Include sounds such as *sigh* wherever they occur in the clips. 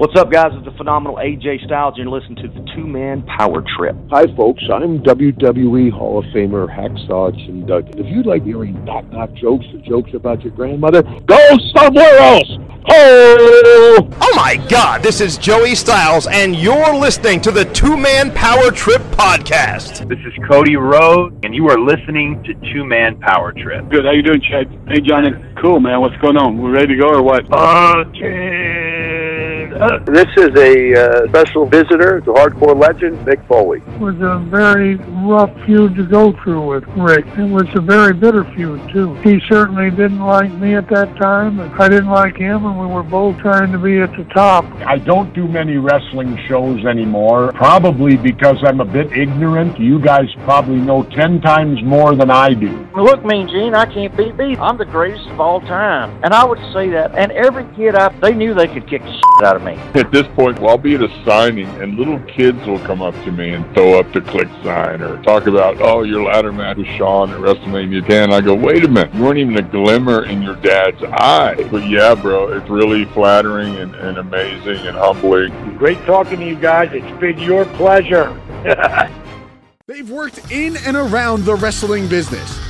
What's up, guys? It's the phenomenal AJ Styles, you're listening to the Two Man Power Trip. Hi, folks. I'm WWE Hall of Famer Hacksaw Jim Duggan. If you'd like hearing knock-knock jokes or jokes about your grandmother, go somewhere else. Oh! Oh my God! This is Joey Styles, and you're listening to the Two Man Power Trip podcast. This is Cody Rhodes, and you are listening to Two Man Power Trip. Good. How you doing, Chad? Hey, Johnny. Cool, man. What's going on? We ready to go or what? This is a uh, special visitor to Hardcore Legend, Mick Foley. It was a very rough feud to go through with Rick. It was a very bitter feud, too. He certainly didn't like me at that time, and I didn't like him, and we were both trying to be at the top. I don't do many wrestling shows anymore, probably because I'm a bit ignorant. You guys probably know 10 times more than I do. Look, Mean Gene, I can't beat me. I'm the greatest of all time. And I would say that. And every kid I, they knew they could kick the shit out of me. At this point, well, I'll be at a signing, and little kids will come up to me and throw up the click sign or talk about, oh, your ladder match with Shawn at WrestleMania 10. I go, wait a minute, you weren't even a glimmer in your dad's eye. But yeah, bro, it's really flattering and, and amazing and humbling. Great talking to you guys. It's been your pleasure. *laughs* They've worked in and around the wrestling business.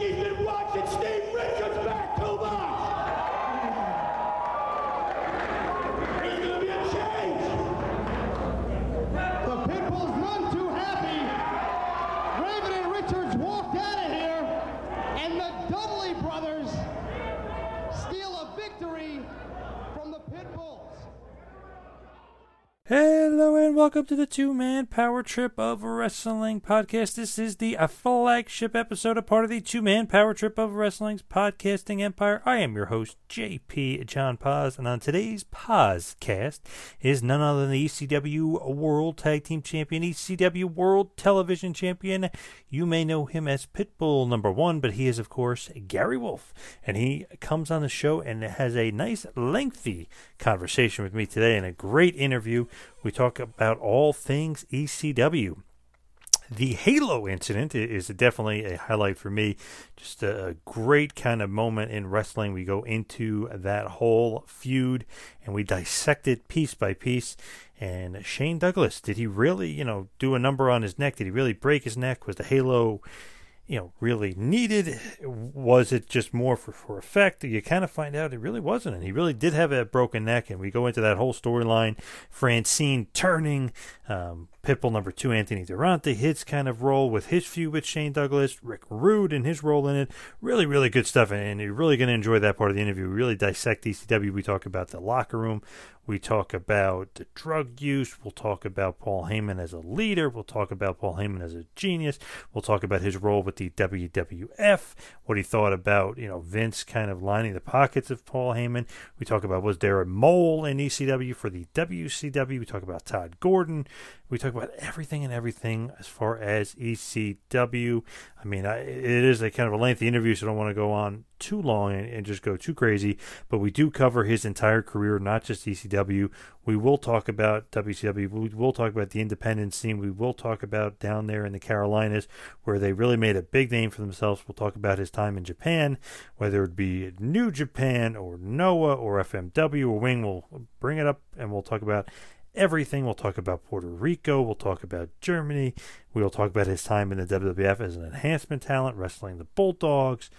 backs. I think he's been watching Steve Richards back too much. There's gonna be a change. The Pitbull's none too happy. Raven and Richards walked out of here, and the Dudley brothers steal a victory from the Pitbulls. Hello and welcome to the Two Man Power Trip of Wrestling podcast. This is the flagship episode, a part of the Two Man Power Trip of Wrestling's podcasting empire. I am your host, JP John Paz, and on today's Pazcast is none other than the ECW World Tag Team Champion, ECW World Television Champion. You may know him as Pitbull number one, but he is, of course, Gary Wolfe, and he comes on the show and has a nice, lengthy conversation with me today and a great interview. We talk about all things ECW. The Halo incident is definitely a highlight for me. Just a great kind of moment in wrestling. We go into that whole feud and we dissect it piece by piece. And Shane Douglas, did he really, you know, do a number on his neck? Did he really break his neck? Was the Halo, you know, really needed? Was it just more for, for effect? You kind of find out it really wasn't. And he really did have a broken neck. And we go into that whole storyline. Francine turning, um, Pitbull number two, Anthony Durante, his kind of role with his feud with Shane Douglas, Rick Rude and his role in it. Really, really good stuff. And you're really going to enjoy that part of the interview. We really dissect ECW. We talk about the locker room. We talk about the drug use. We'll talk about Paul Heyman as a leader. We'll talk about Paul Heyman as a genius. We'll talk about his role with the WWF, what he thought about, you know, Vince kind of lining the pockets of Paul Heyman. We talk about was there a mole in ECW for the WCW? We talk about Todd Gordon. We talk about everything and everything as far as ECW. I mean, I, it is a kind of a lengthy interview, so I don't want to go on too long and, and, just go too crazy. But we do cover his entire career, not just ECW. We will talk about WCW. We will talk about the independent scene. We will talk about down there in the Carolinas where they really made a big name for themselves. We'll talk about his time in Japan, whether it be New Japan or Noah or FMW or Wing. We'll bring it up and we'll talk about everything. We'll talk about Puerto Rico. We'll talk about Germany. We'll talk about his time in the WWF as an enhancement talent, wrestling the Bulldogs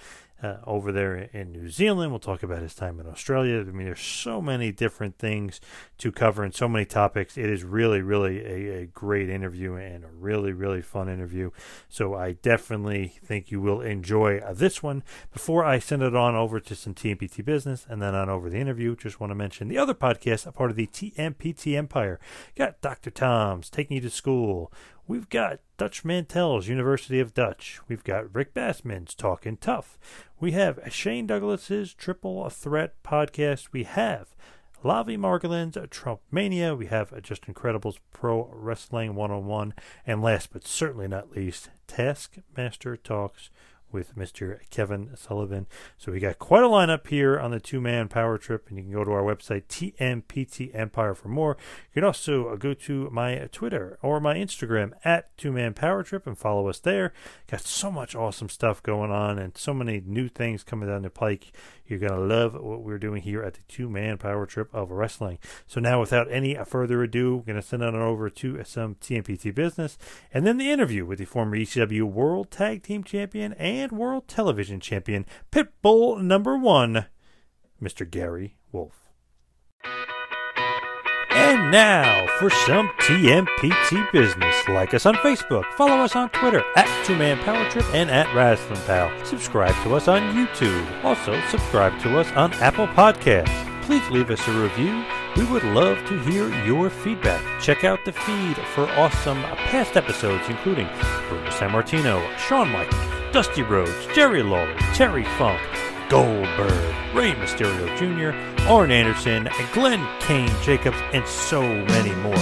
uh, over there in New Zealand. We'll talk about his time in Australia. I mean, there's so many different things to cover and so many topics. It is really, really a, a great interview and a really, really fun interview. So I definitely think you will enjoy uh, this one. Before I send it on over to some TMPT business and then on over the interview, just want to mention the other podcast, a part of the TMPT Empire. Got Dr. Tom's taking you to school. We've got Dutch Mantell's University of Dutch. We've got Rick Bassman's Talking Tough. We have Shane Douglas's Triple Threat podcast. We have Lavie Margolin's Trump Mania. We have Justin Credible's Pro Wrestling 101. And last but certainly not least, Taskmaster Talks with Mr. Kevin Sullivan. So we got quite a lineup here on the two man power trip, and you can go to our website, TMPT Empire, for more. You can also uh, go to my Twitter or my Instagram at two man power trip and follow us there. Got so much awesome stuff going on and so many new things coming down the pike. You're going to love what we're doing here at the two man power trip of wrestling. So now, without any further ado, we're going to send it on over to some TMPT business and then the interview with the former ECW World Tag Team Champion and World Television Champion, Pitbull number one, Mr. Gary Wolfe. And now for some TMPT business. Like us on Facebook, follow us on Twitter at Two Man Power Trip and at Wrestling Pal. Subscribe to us on YouTube. Also, subscribe to us on Apple Podcasts. Please leave us a review. We would love to hear your feedback. Check out the feed for awesome past episodes, including Bruno Sammartino, Shawn Michaels, Dusty Rhodes, Jerry Lawler, Terry Funk, Goldberg, Rey Mysterio Jr., Arn Anderson, Glenn Kane Jacobs, and so many more.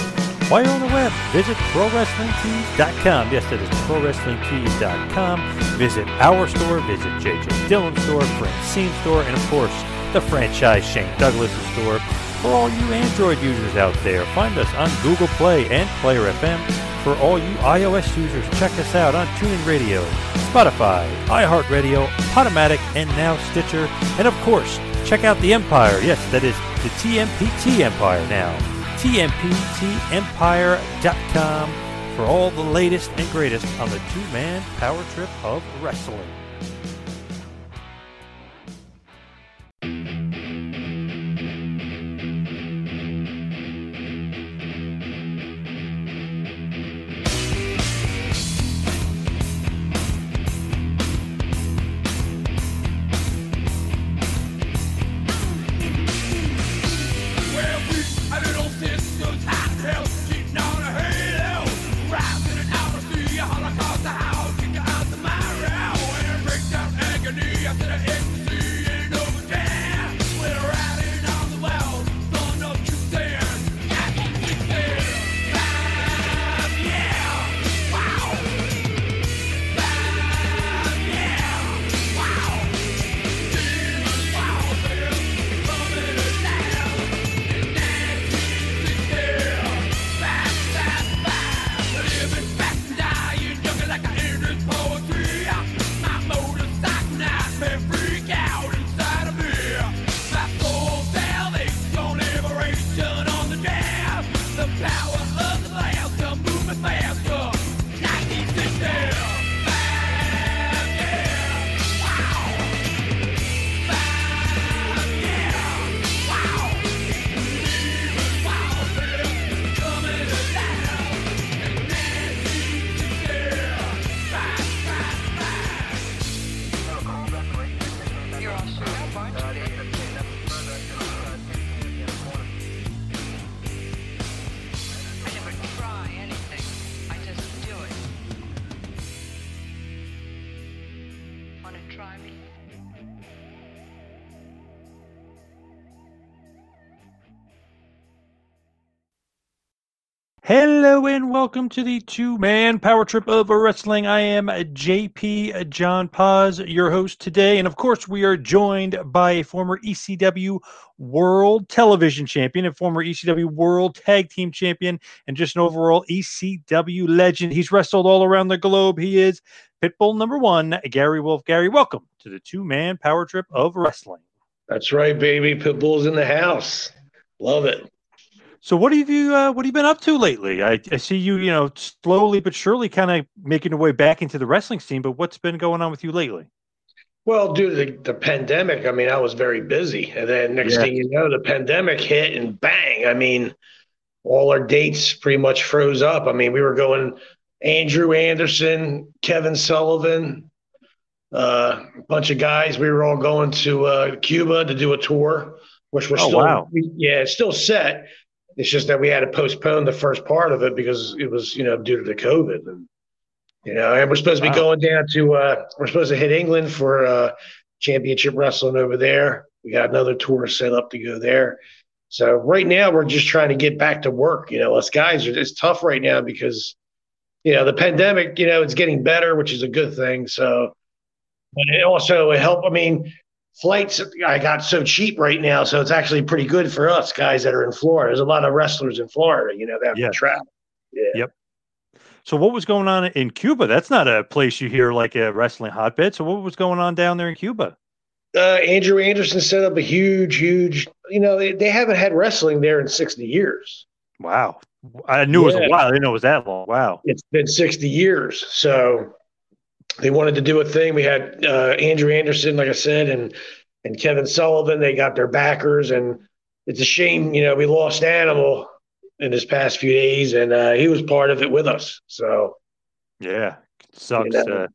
While you're on the web, visit ProWrestlingTees.com. Yes, that is ProWrestlingTees.com. Visit our store, visit JJ Dillon's store, Francine store, and of course, the franchise Shane Douglas store. For all you Android users out there, find us on Google Play and Player FM. For all you iOS users, check us out on TuneIn Radio, Spotify, iHeartRadio, Podomatic, and now Stitcher. And of course, check out the Empire. Yes, that is the TMPT Empire now. TMPTEmpire.com for all the latest and greatest on the two man power trip of wrestling. Welcome to the two man power trip of wrestling. I am JP John Paz, your host today. And of course, we are joined by a former ECW World Television Champion and former ECW World Tag Team Champion and just an overall ECW legend. He's wrestled all around the globe. He is Pitbull number one, Gary Wolfe. Gary, welcome to the two man power trip of wrestling. That's right, baby. Pitbull's in the house. Love it. So what have you uh, what have you been up to lately? I, I see you, you know, slowly but surely kind of making your way back into the wrestling scene, but what's been going on with you lately? Well, due to the, the pandemic, I mean, I was very busy. And then next Yeah. thing you know, the pandemic hit and bang. I mean, all our dates pretty much froze up. I mean, we were going Andrew Anderson, Kevin Sullivan, uh, a bunch of guys. We were all going to uh, Cuba to do a tour, which we're Oh, still, wow. yeah, it's still set. It's just that we had to postpone the first part of it because it was, you know, due to the COVID. And, you know, and we're supposed to be Wow. going down to, uh, we're supposed to hit England for uh, championship wrestling over there. We got another tour set up to go there. So right now we're just trying to get back to work. You know, us guys are it's tough right now because, you know, the pandemic, you know, it's getting better, which is a good thing. So, but it also help. I mean, flights I got so cheap right now, so it's actually pretty good for us guys that are in Florida. There's a lot of wrestlers in Florida, you know, that to travel. Yeah. Yep. So what was going on in Cuba? That's not a place you hear like a wrestling hotbed. So what was going on down there in Cuba? uh, Andrew Anderson set up a huge, huge. You know, they, they haven't had wrestling there in sixty years. Wow. I knew it was a while. I didn't know it was that long. Wow. It's been sixty years, so they wanted to do a thing. We had uh, Andrew Anderson, like I said, and and Kevin Sullivan. They got their backers, and it's a shame, you know, we lost Animal in this past few days, and uh, he was part of it with us. So Yeah. Sucks. You know, uh,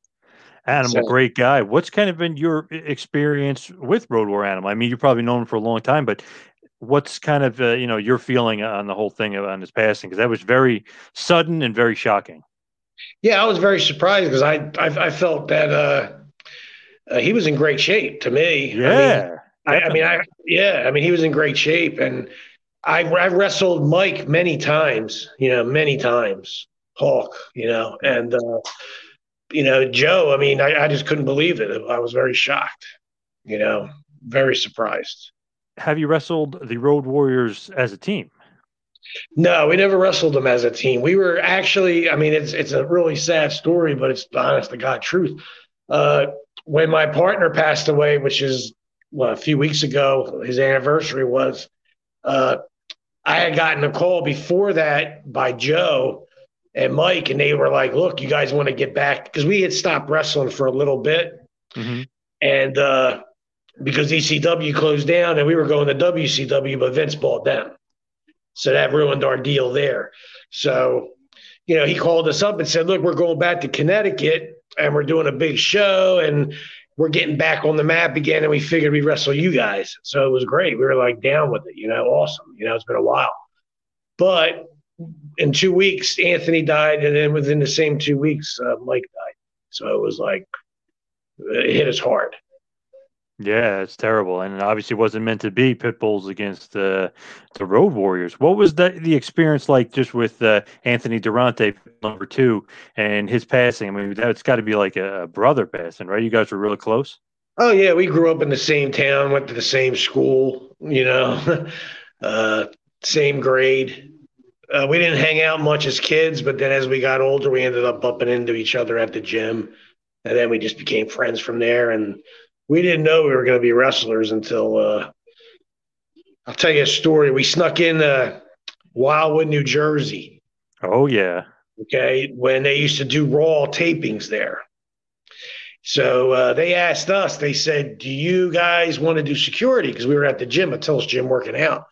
Animal, so- great guy. What's kind of been your experience with Road Warrior Animal? I mean, you've probably known him for a long time, but what's kind of uh, you know your feeling on the whole thing on his passing? Because that was very sudden and very shocking. Yeah, I was very surprised because I, I I felt that uh, uh, he was in great shape to me. I mean, Yeah. I, I mean, I yeah, I mean, he was in great shape, and I I wrestled Mike many times, you know, many times, Hawk, you know, and uh, you know Joe. I mean, I, I just couldn't believe it. I was very shocked, you know, very surprised. Have you wrestled the Road Warriors as a team? No, we never wrestled them as a team. We were actually, I mean, it's it's a really sad story, but it's the honest to God truth. Uh, when my partner passed away, which is what, a few weeks ago, his anniversary was, uh, I had gotten a call before that by Joe and Mike, and they were like, "Look, you guys want to get back?" Because we had stopped wrestling for a little bit, and uh, because ECW closed down, and we were going to WCW, but Vince bought them. So that ruined our deal there. So, you know, he called us up and said, Look, we're going back to Connecticut and we're doing a big show and we're getting back on the map again. And we figured we'd wrestle you guys. So it was great. We were like down with it, you know, awesome. You know, it's been a while. But in two weeks, Anthony died. And then within the same two weeks, uh, Mike died. So it was like, it hit us hard. Yeah, it's terrible, and obviously wasn't meant to be pit bulls against uh, the Road Warriors. What was the the experience like just with uh, Anthony Durante, number two, and his passing? I mean, that's got to be like a brother passing, right? You guys were really close. Oh yeah, we grew up in the same town, went to the same school, you know, *laughs* uh, same grade. Uh, we didn't hang out much as kids, but then as we got older, we ended up bumping into each other at the gym, and then we just became friends from there. And we didn't know we were going to be wrestlers until uh, I'll tell you a story. We snuck in uh, Wildwood, New Jersey. Oh yeah, okay, when they used to do Raw tapings there. So uh, they asked us, they said, Do you guys want to do security? Because we were at the gym, at Till's gym working out.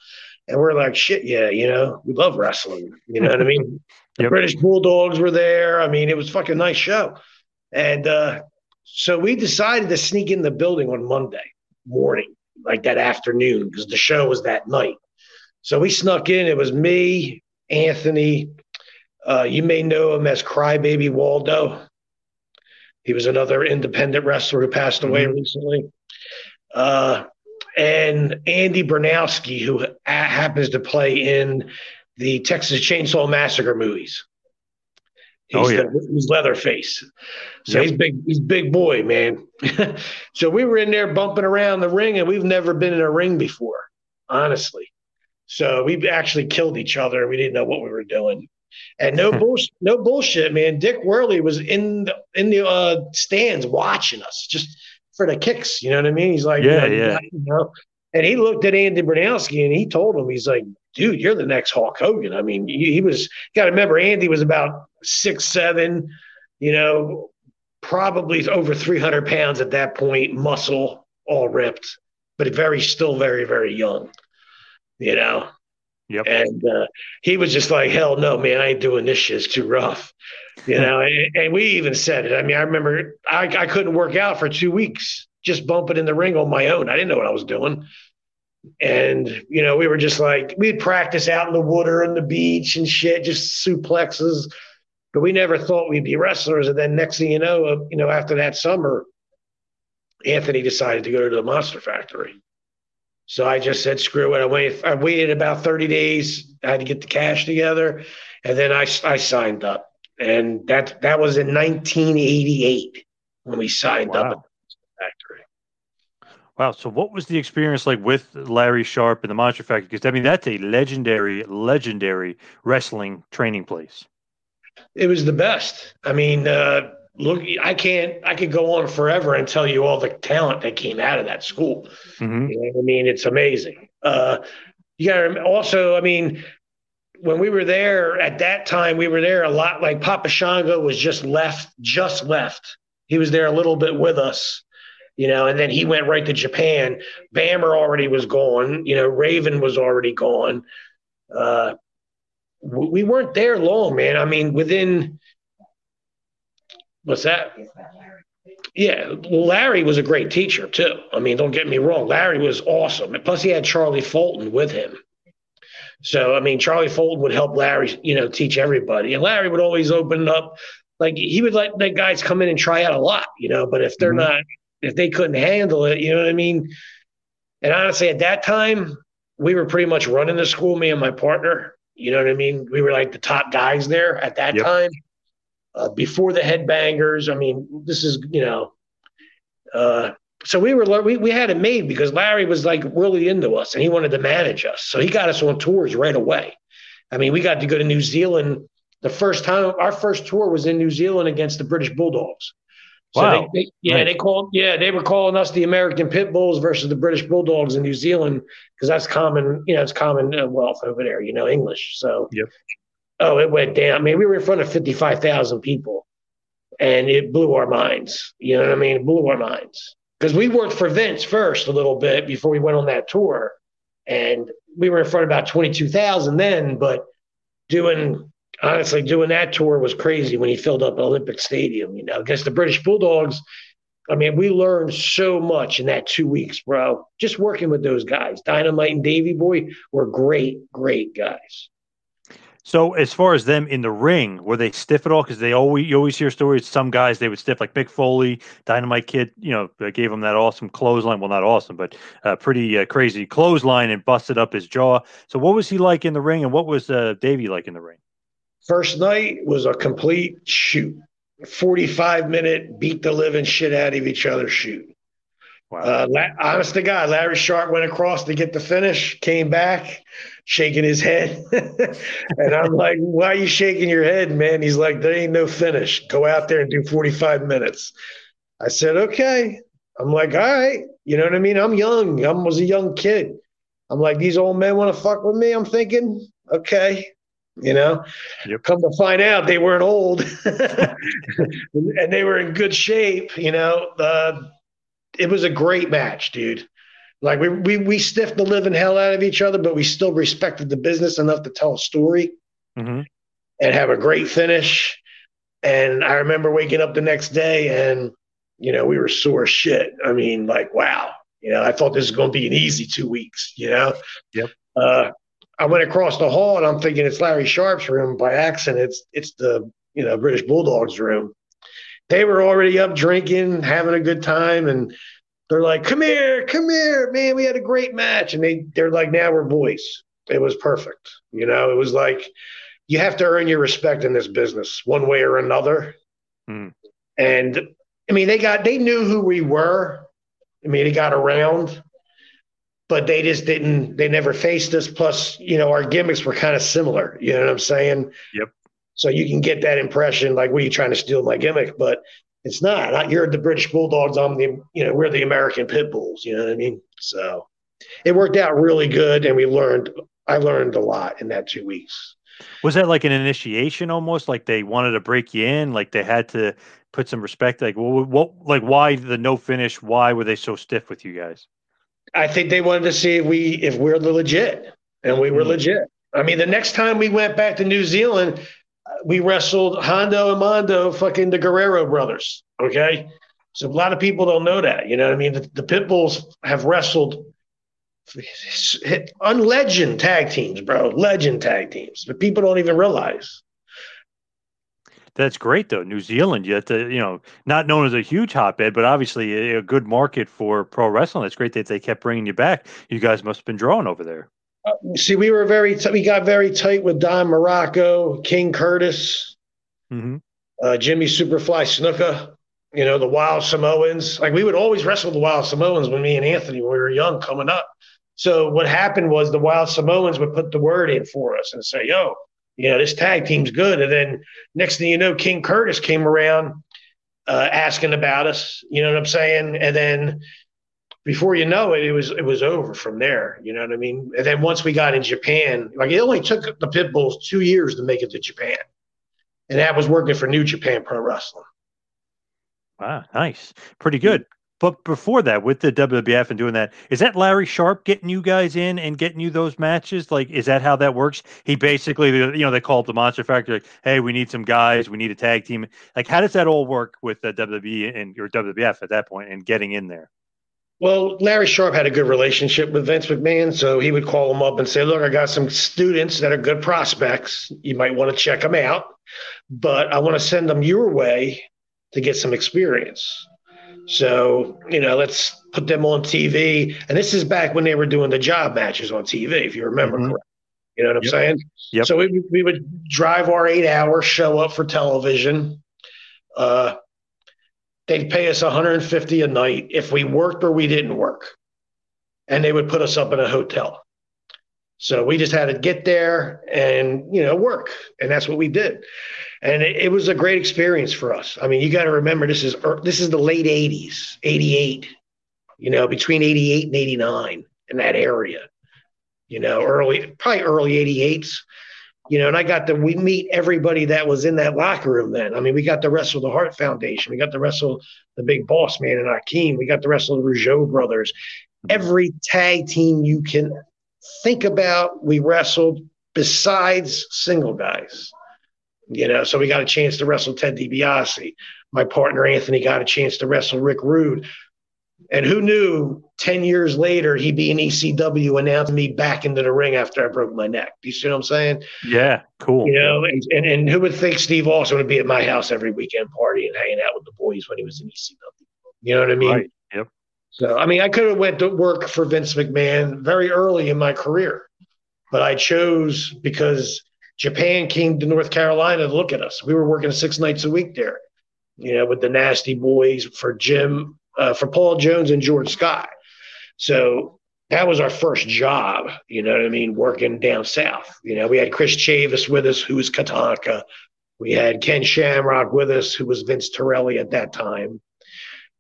And we're like, Shit, yeah, you know, we love wrestling. You know what I mean? *laughs* The British Bulldogs were there. I mean, it was a fucking nice show. And uh, so we decided to sneak in the building on Monday morning, like that afternoon, because the show was that night. So we snuck in. It was me, Anthony. Uh, you may know him as Crybaby Waldo. He was another independent wrestler who passed away recently. Uh, and Andy Bryniarski, who a- happens to play in the Texas Chainsaw Massacre movies. He's, Oh, yeah. the, he's Leatherface. So Yep. he's big. He's big boy, man. *laughs* so we were in there bumping around the ring, and we've never been in a ring before, honestly. So we actually killed each other. We didn't know what we were doing. And no *laughs* bullshit, no bullshit, man. Dick Worley was in the in the uh, stands watching us just for the kicks. You know what I mean? He's like, Yeah, you know, yeah. *laughs* you know. And he looked at Andy Bryniarski and he told him, he's like, dude, you're the next Hulk Hogan. I mean, he, he was. Got to remember, Andy was about six seven. You know, probably over three hundred pounds at that point, muscle all ripped, but very still very very young. You know. Yep. And uh, he was just like, hell no, man, I ain't doing this shit. It's too rough. You know, and, and we even said it. I mean, I remember I, I couldn't work out for two weeks, just bumping in the ring on my own. I didn't know what I was doing. And, you know, we were just like, we'd practice out in the water and the beach and shit, just suplexes. But we never thought we'd be wrestlers. And then next thing you know, uh, you know, after that summer, Anthony decided to go to the Monster Factory. So I just said, screw it. I waited, I waited about 30 days. I had to get the cash together. And then I, I signed up. And that, that was in 1988 when we signed up at the factory. Wow. So, what was the experience like with Larry Sharpe and the Monster Factory? Because I mean, that's a legendary, legendary wrestling training place. It was the best. I mean, uh, look, I can't, I could go on forever and tell you all the talent that came out of that school. Mhm. You know I mean? It's amazing. Uh, you got to also, I mean, when we were there at that time, we were there a lot. Like Papa Shango was just left, just left. He was there a little bit with us, you know, and then he went right to Japan. Bammer already was gone. You know, Raven was already gone. Uh, we weren't there long, man. I mean, within what's that? Yeah, Larry was a great teacher too. I mean, don't get me wrong, Larry was awesome. Plus, he had Charlie Fulton with him. So, I mean, Charlie Fulton would help Larry, you know, teach everybody, and Larry would always open up. Like he would let the guys come in and try out a lot, you know. But if they're mm-hmm. not, if they couldn't handle it, you know what I mean. And honestly, at that time, we were pretty much running the school, me and my partner. You know what I mean? We were like the top guys there at that Yep. time. Uh, before the headbangers, I mean, this is you know, uh, so we were we we had it made because Larry was like really into us and he wanted to manage us, so he got us on tours right away. I mean, we got to go to New Zealand the first time. Our first tour was in New Zealand against the British Bulldogs. So Wow. they, they, yeah, Nice. they called yeah they were calling us the American Pit Bulls versus the British Bulldogs in New Zealand because that's common you know it's common uh, wealth over there you know English so Yep. oh it went down. I mean we were in front of fifty five thousand people and it blew our minds. You know what I mean? It blew our minds because we worked for Vince first a little bit before we went on that tour, and we were in front of about twenty two thousand then. But doing honestly doing that tour was crazy when he filled up Olympic Stadium. You know, against the British Bulldogs. I mean, we learned so much in that two weeks, bro. Just working with those guys, Dynamite and Davy Boy, were great, great guys. So, as far as them in the ring, were they stiff at all? Because they always you always hear stories. Some guys they would stiff, like Mick Foley, Dynamite Kid. You know, gave him that awesome clothesline. Well, not awesome, but uh, pretty uh, crazy clothesline and busted up his jaw. So, what was he like in the ring, and what was uh, Davey like in the ring? First night was a complete shoot. 45 minute beat the living shit out of each other shoot. Uh, La- honest to God, Larry Sharpe went across to get the finish, came back, shaking his head. *laughs* and I'm like, why are you shaking your head, man? He's like, there ain't no finish. Go out there and do 45 minutes. I said, okay. I'm like, all right. You know what I mean? I'm young. I was a young kid. I'm like, these old men want to fuck with me. I'm thinking, okay. You know, come to find out they weren't old *laughs* and they were in good shape. You know, uh, it was a great match, dude. Like we, we we stiffed the living hell out of each other, but we still respected the business enough to tell a story Mm-hmm. and have a great finish. And I remember waking up the next day and, you know, we were sore as shit. I mean, like, wow, you know, I thought this was going to be an easy two weeks, you know? Yep. Uh, I went across the hall and I'm thinking it's Larry Sharpe's room. By accident, it's, it's the, you know, British Bulldogs room. They were already up drinking, having a good time. And they're like, come here, come here, man. We had a great match. And they, they're like, now we're boys. It was perfect. You know, it was like you have to earn your respect in this business one way or another. Mm. And I mean, they got they knew who we were. I mean, they got around, but they just didn't. They never faced us. Plus, you know, our gimmicks were kind of similar. You know what I'm saying? Yep. So you can get that impression, like, "What are you trying to steal my gimmick?" But it's not. You're the British Bulldogs. I'm the, you know, we're the American Pit Bulls. You know what I mean? So it worked out really good, and we learned. I learned a lot in that two weeks. Was that like an initiation almost? Like they wanted to break you in? Like they had to put some respect? Like what? what like why the no finish? Why were they so stiff with you guys? I think they wanted to see if we if we're the legit, and we were mm-hmm. legit. I mean, the next time we went back to New Zealand, we wrestled Hondo and Mondo, fucking the Guerrero brothers. Okay, so a lot of people don't know that. You know what I mean? The, the Pit Bulls have wrestled unlegend tag teams, bro. Legend tag teams, but people don't even realize. That's great though. New Zealand, you have to, you know, not known as a huge hotbed, but obviously a, a good market for pro wrestling. It's great that they kept bringing you back. You guys must have been drawing over there. Uh, see, we were very, t- we got very tight with Don Muraco, King Curtis, mm-hmm. uh, Jimmy Superfly Snuka. You know, the Wild Samoans. Like we would always wrestle the Wild Samoans when me and Anthony when we were young coming up. So what happened was the Wild Samoans would put the word in for us and say, "Yo, you know, this tag team's good." And then next thing you know, King Curtis came around uh, asking about us. You know what I'm saying? And then before you know it, it was it was over from there. You know what I mean? And then once we got in Japan, like it only took the Pit Bulls two years to make it to Japan, and that was working for New Japan Pro Wrestling. Wow, nice, pretty good. But before that, with the WWF and doing that, is that Larry Sharpe getting you guys in and getting you those matches? Like, is that how that works? He basically, you know, they call it the Monster Factory. Like, hey, we need some guys, we need a tag team. Like, how does that all work with the WWE and your WWF at that point and getting in there? Well, Larry Sharpe had a good relationship with Vince McMahon, so he would call him up and say, "Look, I got some students that are good prospects. You might want to check them out, but I want to send them your way to get some experience." So, you know, let's put them on TV. And this is back when they were doing the job matches on TV, if you remember mm-hmm. correctly. You know what I'm yep. saying? Yep. So we, we would drive our eight hours, show up for television. Uh, they'd pay us 150 a night if we worked or we didn't work. And they would put us up in a hotel. So we just had to get there and, you know, work. And that's what we did and it, it, was a great experience for us. I mean, you got to remember this is this is the late '80s, '88. You know, between '88 and '89 in that area. You know, early probably early '88s. You know, and I got to we meet everybody that was in that locker room then. I mean, we got to wrestle the Hart Foundation. We got to wrestle the Big Boss Man and Akeem. We got to wrestle the Rougeau brothers. Every tag team you can think about, we wrestled besides single guys. You know, so we got a chance to wrestle Ted DiBiase. My partner Anthony got a chance to wrestle Rick Rude. And who knew 10 years later he'd be in ECW announcing me back into the ring after I broke my neck? Do you see what I'm saying? Yeah, cool. You know, and, and, and who would think Steve Austin would be at my house every weekend party and hanging out with the boys when he was in ECW? You know what I mean? Right. Yep. So I mean, I could have went to work for Vince McMahon very early in my career, but I chose because Japan came to North Carolina to look at us. We were working six nights a week there, you know, with the Nasty Boys for Jim, uh, for Paul Jones and George Scott. So that was our first job, you know what I mean, working down south. You know, we had Chris Chavis with us, who was Tatanka. We had Ken Shamrock with us, who was Vince Torelli at that time.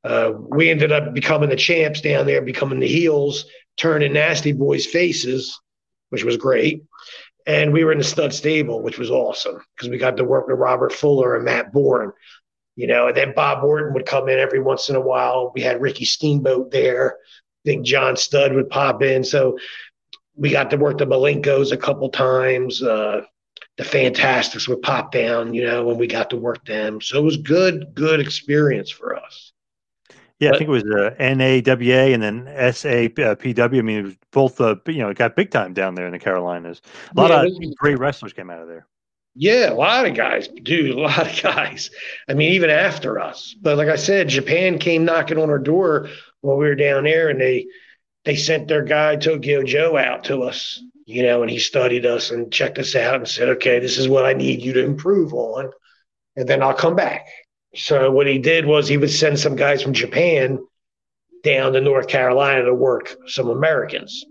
Uh, we ended up becoming the champs down there, becoming the heels, turning Nasty Boys faces, which was great and we were in the stud stable, which was awesome because we got to work with Robert Fuller and Matt Borne, you know, and then Bob Orton would come in every once in a while. We had Ricky Steamboat there. I think John Studd would pop in. So we got to work the Malenkos a couple times. Uh, the Fantastics would pop down, you know, when we got to work them. So it was good, good experience for us. Yeah, but, I think it was uh, NAWA and then SAPW. I mean, it was both, uh, you know, it got big time down there in the Carolinas. A lot yeah, of great wrestlers came out of there. Yeah, a lot of guys, dude, a lot of guys. I mean, even after us. But like I said, Japan came knocking on our door while we were down there, and they they sent their guy Tokyo Joe out to us. you know, and he studied us and checked us out and said, okay, this is what I need you to improve on, and then I'll come back. So what he did was he would send some guys from Japan down to North Carolina to work some Americans.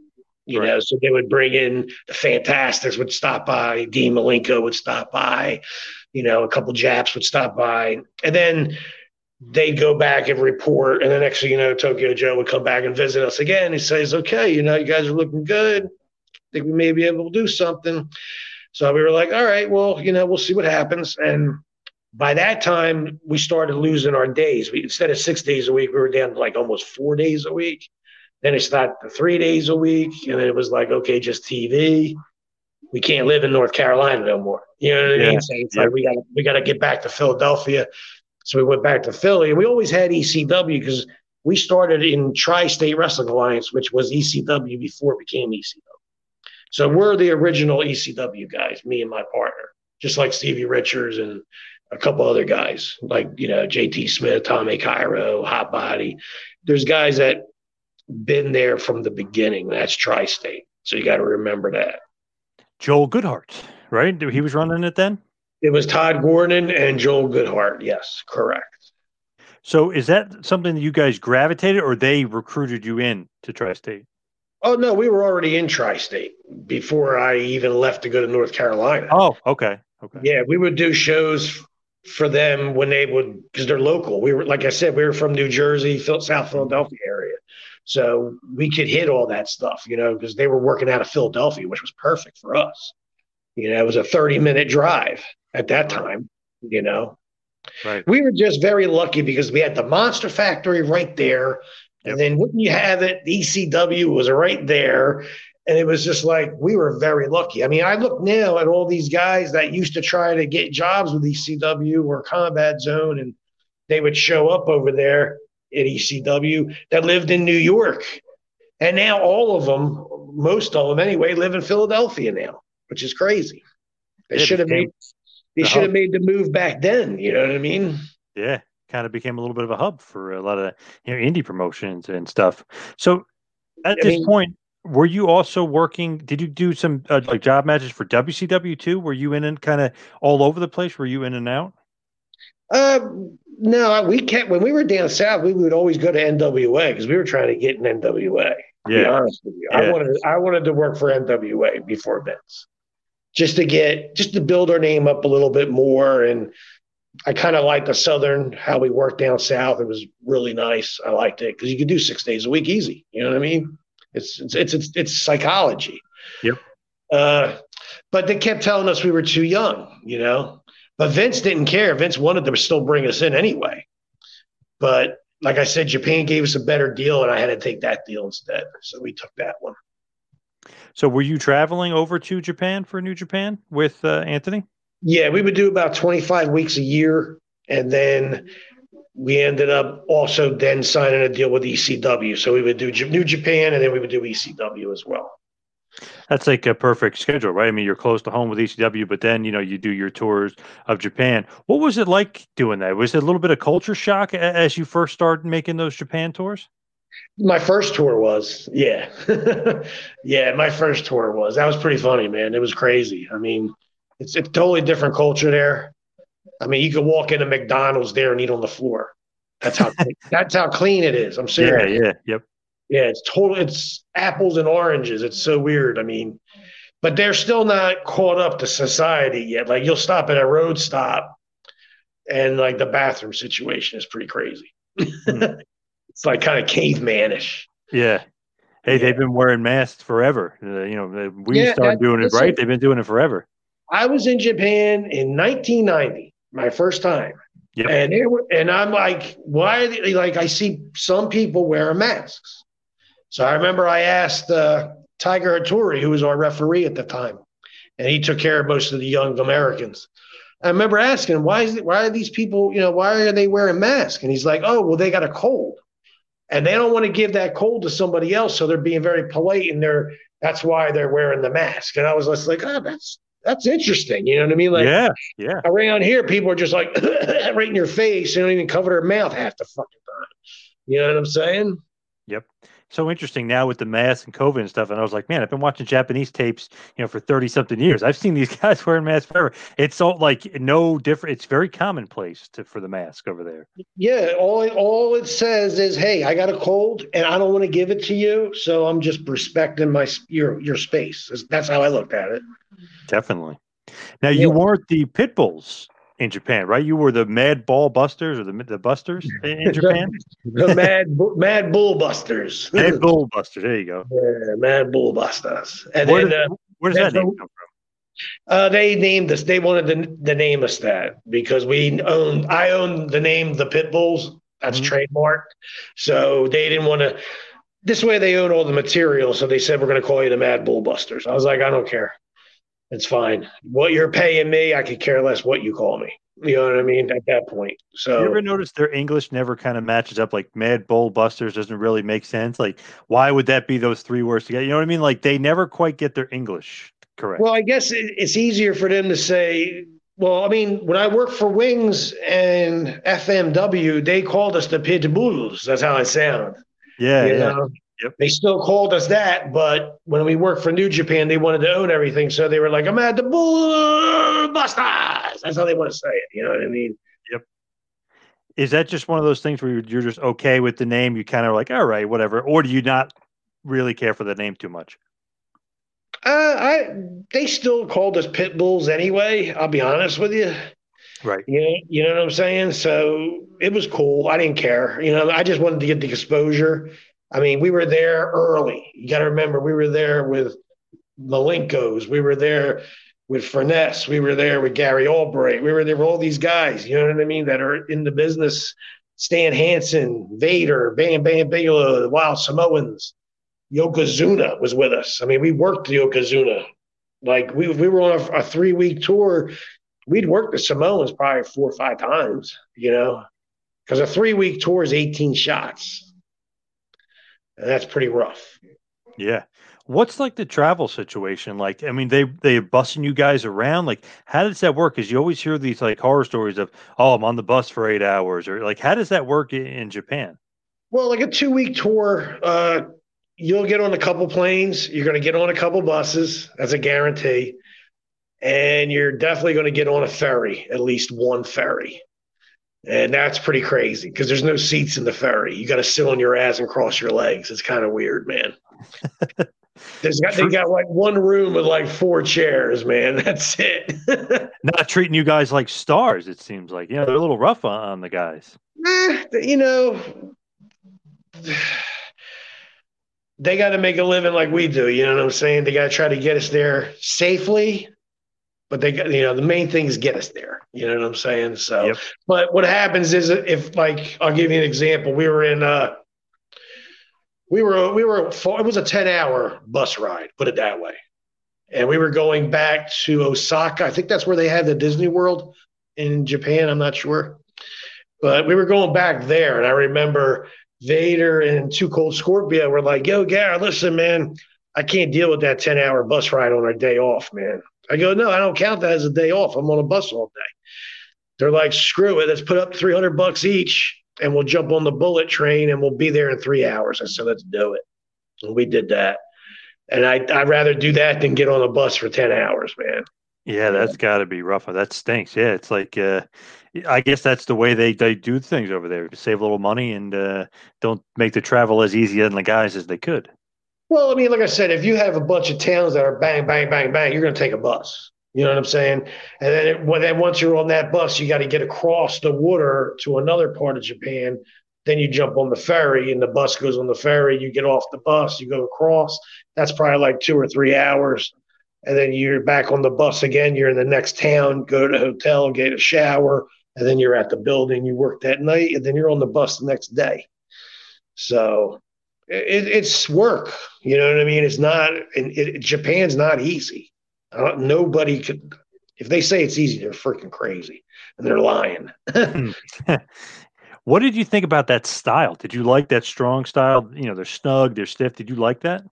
You right. know, so they would bring in the Fantastics would stop by, Dean Malenko would stop by, you know, a couple Japs would stop by, and then they'd go back and report. And the next thing you know, Tokyo Joe would come back and visit us again. He says, "Okay, you know, you guys are looking good. I think we may be able to do something." So we were like, "All right, well, you know, we'll see what happens." And by that time, we started losing our days. We instead of six days a week, we were down to like almost four days a week. Then it's not three days a week, and then it was like, okay, just TV. We can't live in North Carolina no more. You know what I mean? So it's like we got we got to get back to Philadelphia. So we went back to Philly, and we always had ECW because we started in Tri-State Wrestling Alliance, which was ECW before it became ECW. So we're the original ECW guys, me and my partner, just like Stevie Richards and a couple other guys, like you know JT Smith, Tommy Cairo, Hot Body. There's guys that been there from the beginning. That's Tri-State, so you got to remember that. Joel Goodhart, right? He was running it then. It was Todd Gordon and Joel Goodhart. Yes, correct. So is that something that you guys gravitated, or they recruited you in to Tri-State? Oh no, we were already in Tri-State before I even left to go to North Carolina. Oh, okay, okay. Yeah, we would do shows for them when they would because they're local. We were like I said, we were from New Jersey, South Philadelphia area, so we could hit all that stuff, you know, because they were working out of Philadelphia, which was perfect for us. You know, it was a thirty-minute drive at that time, you know. Right. We were just very lucky because we had the Monster Factory right there. And then wouldn't you have it, the ECW was right there. And it was just like we were very lucky. I mean, I look now at all these guys that used to try to get jobs with ECW or Combat Zone, and they would show up over there at ECW that lived in New York. And now all of them, most of them anyway, live in Philadelphia now, which is crazy. They should have made they should have made the move back then. You know what I mean? Yeah, kind of became a little bit of a hub for a lot of you know indie promotions and stuff. So at I this mean, point, were you also working? Did you do some uh, like job matches for WCW too? Were you in and kind of all over the place? Were you in and out? Uh, no, we kept when we were down south. We would always go to NWA because we were trying to get an NWA. Yeah, honest with you, yeah. I wanted I wanted to work for NWA before Vince just to get just to build our name up a little bit more and I kind of like the southern how we worked down south. It was really nice. I liked it because you could do six days a week easy. You know what I mean? It's it's it's it's, it's psychology. Yep. Uh, but they kept telling us we were too young. You know, but Vince didn't care. Vince wanted to still bring us in anyway. But like I said, Japan gave us a better deal, and I had to take that deal instead. So we took that one. So were you traveling over to Japan for New Japan with uh, Anthony? Yeah, we would do about 25 weeks a year. And then we ended up also then signing a deal with ECW. So we would do New Japan and then we would do ECW as well. That's like a perfect schedule, right? I mean, you're close to home with ECW, but then you know you do your tours of Japan. What was it like doing that? Was it a little bit of culture shock as you first started making those Japan tours? My first tour was, yeah. *laughs* yeah, my first tour was. That was pretty funny, man. It was crazy. I mean, it's a totally different culture there. I mean, you could walk into McDonald's there and eat on the floor. That's how *laughs* that's how clean it is. I'm serious. Yeah, yeah, yep. Yeah, it's total it's apples and oranges. It's so weird. I mean, but they're still not caught up to society yet. Like you'll stop at a road stop and like the bathroom situation is pretty crazy. Hmm. *laughs* it's like kind of cavemanish. Yeah. Hey, yeah. they've been wearing masks forever. Uh, you know, we yeah, started doing it right. They've been doing it forever. I was in Japan in 1990, my first time. Yep. And it, and I'm like, why? They, like, I see some people wearing masks. So I remember I asked uh, Tiger Hattori, who was our referee at the time, and he took care of most of the young Americans. I remember asking, why is it, why are these people, you know, why are they wearing masks? And he's like, oh, well, they got a cold and they don't want to give that cold to somebody else, so they're being very polite, and they're that's why they're wearing the mask. And I was just like, oh, that's that's interesting. You know what I mean? Like, yeah, yeah. Around here, people are just like *coughs* right in your face. They don't even cover their mouth half the fucking time. You know what I'm saying? Yep. so interesting now with the mask and COVID and stuff. And I was like, man, I've been watching Japanese tapes, you know, for 30 something years. I've seen these *laughs* guys wearing masks forever. It's all like no different. It's very commonplace to, for the mask over there. Yeah, all it, all it says is, "Hey, I got a cold, and I don't want to give it to you, so I'm just respecting my your your space." That's how I looked at it. Definitely. Now you weren't the pit bulls in Japan, right? You were the Mad Ball Busters or the the Busters *laughs* in Japan. the Mad Bu- Mad Bull Busters. *laughs* Mad Bull Busters. There you go. Yeah, Mad Bull Busters. And Where, then did- uh, where does that name come from? Uh, they named us. They wanted the, to name us that because we own. I own the name the Pit Bulls. That's Mm-hmm. trademarked. So they didn't want to. This way, they own all the material. So they said we're going to call you the Mad Bull Busters. I was like, I don't care. It's fine. What you're paying me, I could care less what you call me. You know what I mean? At that point. So you ever notice their English never kind of matches up? Like Mad Bull Busters doesn't really make sense. Like, why would that be those three words together? You know what I mean? Like, they never quite get their English correct. Well, I guess it, it's easier for them to say. Well, I mean, when I worked for Wings and FMW, they called us the Pit Bulls. That's how I sound. yeah, you yeah. know? They still called us that, but when we worked for New Japan, they wanted to own everything. So they were like, I'm at the Bull Busters. That's how they want to say it. You know what I mean? Yep. Is that just one of those things where you're- you're just okay with the name? You kind of like, all right, whatever. Or do you not really care for the name too much? Uh, I they still called us pit bulls anyway. I'll be honest with you. Right. You know, you know what I'm saying? So it was cool. I didn't care. You know, I just wanted to get the exposure. I mean, we were there early. You got to remember, we were there with Malenkos. We were there with Furnas. We were there with Gary Albright. We were there with all these guys. You know what I mean? That are in the business. Stan Hansen, Vader, Bam Bam Bigelow, the Wild Samoans. Yokozuna was with us. I mean, we worked the Yokozuna. Like we we were on a, a three week tour. We'd worked the Samoans probably four or five times, you know, because a three week tour is 18 shots. And that's pretty rough. Yeah. What's like the travel situation like? I mean, they they're bussing you guys around. Like, how does that work? Because you always hear these like horror stories of, oh, I'm on the bus for eight hours, or like, how does that work in, in Japan? Well, like a two week tour, uh, you'll get on a couple planes. You're going to get on a couple buses. That's a guarantee. And you're definitely going to get on a ferry, at least one ferry. And that's pretty crazy because there's no seats in the ferry. You got to sit on your ass and cross your legs. It's kind of weird, man. *laughs* There's got, they got like one room with like four chairs, man. *laughs* That's it. *laughs* Not treating you guys like stars. It seems like you know they're a little rough on, on the guys. Eh, you know, *sighs* they got to make a living like we do. You know what I'm saying? They got to try to get us there safely, but they got, you know, the main thing is get us there. You know what I'm saying? So, but what happens is if, like, I'll give you an example. We were in, uh, we were, we were, it was a 10 hour bus ride, put it that way. And we were going back to Osaka. I think that's where they had the Disney World in Japan. I'm not sure. But we were going back there, and I remember Vader and Too Cold Scorpio were like, "Yo, Gary, listen, man, I can't deal with that ten hour bus ride on our day off, man." I go, "No, I don't count that as a day off. I'm on a bus all day." They're like, "Screw it, let's put up three hundred bucks each, and we'll jump on the bullet train, and we'll be there in three hours." I said, "Let's do it," and we did that. And I, I'd rather do that than get on a bus for ten hours, man. Yeah, that's got to be rough. That stinks. Yeah, it's like uh, I guess that's the way they, they do things over there save a little money and uh, don't make the travel as easy on the guys as they could. Well, I mean, like I said, if you have a bunch of towns that are bang, bang, bang, bang, you're going to take a bus. You know what I'm saying? And then, it, well, then once you're on that bus, you got to get across the water to another part of Japan. Then you jump on the ferry, and the bus goes on the ferry. You get off the bus, you go across. That's probably like two or three hours. And then you're back on the bus again. You're in the next town, go to the hotel, get a shower, and then you're at the building. You work that night, and then you're on the bus the next day. So it, it's work. You know what I mean? It's not. It, it, Japan's not easy. nobody could. If they say it's easy, they're freaking crazy, and they're lying. *laughs* Hmm. *laughs* what did you think about that style? Did you like that strong style? You know, they're snug, they're stiff. Did you like that?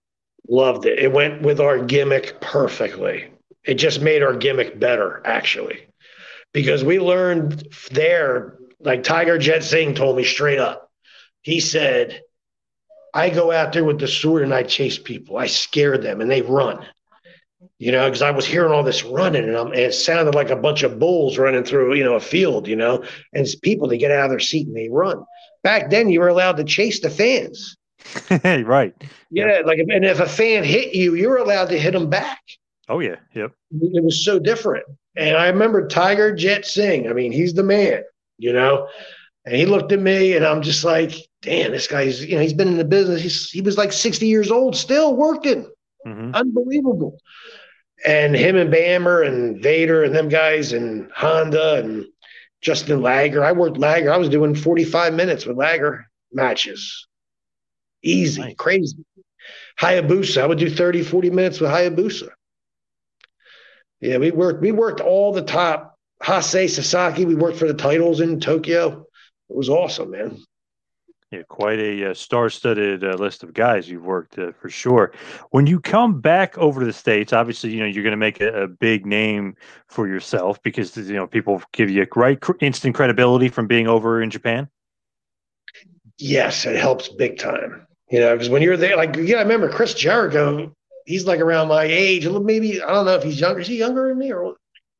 Loved it. It went with our gimmick perfectly. It just made our gimmick better, actually, because we learned there. Like Tiger Jeet Singh told me straight up, he said, I go out there with the sword and I chase people. I scare them and they run. You know, because I was hearing all this running and, and, it sounded like a bunch of bulls running through, you know, a field, you know, and it's people, they get out of their seat and they run. Back then, you were allowed to chase the fans. *laughs* right. Yeah. Yep. Like, and if a fan hit you, you were allowed to hit them back. Oh, yeah. Yep. It was so different. And I remember Tiger Jeet Singh. I mean, he's the man, you know, and he looked at me and I'm just like, damn, this guy's, you know, he's been in the business. He's, he was like 60 years old, still working. Mm-hmm. Unbelievable. And him and Bammer and Vader and them guys and Honda and Jushin Liger. I worked Liger. I was doing 45 minutes with Liger matches. Easy, nice. crazy. Hayabusa. I would do 30, 40 minutes with Hayabusa. Yeah, we worked, we worked all the top. Hase Sasaki, we worked for the titles in Tokyo. It was awesome, man. Yeah, quite a uh, star-studded uh, list of guys you've worked uh, for sure. When you come back over to the states, obviously, you know you're going to make a, a, big name for yourself because you know people give you right instant credibility from being over in Japan. Yes, it helps big time. You know, because when you're there, like yeah, I remember Chris Jericho. He's like around my age. Maybe I don't know if he's younger. Is he younger than me or?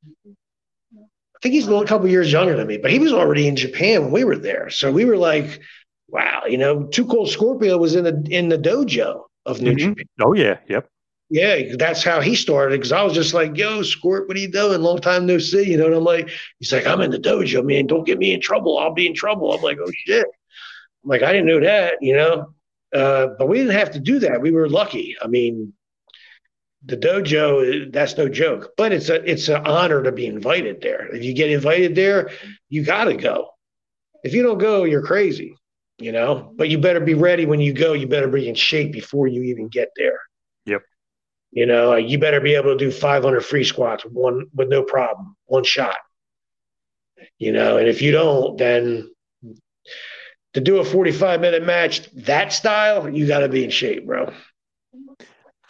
I think he's a couple years younger than me, but he was already in Japan when we were there. So we were like wow, you know, Too Cold Scorpio was in the in the dojo of New mm-hmm. Japan. Oh yeah, yep. Yeah, that's how he started. Because I was just like, "Yo, Scorp, what are you doing? Long time no see." You know, and I'm like, he's like, "I'm in the dojo, man. Don't get me in trouble. I'll be in trouble." I'm like, "Oh shit!" I'm like, I didn't know that, you know. Uh, but we didn't have to do that. We were lucky. I mean, the dojo that's no joke but it's a it's an honor to be invited there if you get invited there you got to go if you don't go you're crazy you know. But you better be ready when you go. You better be in shape before you even get there. Yep. You know, you better be able to do 500 free squats one with no problem, one shot. You know, and if you don't, then to do a 45 minute match that style, you got to be in shape, bro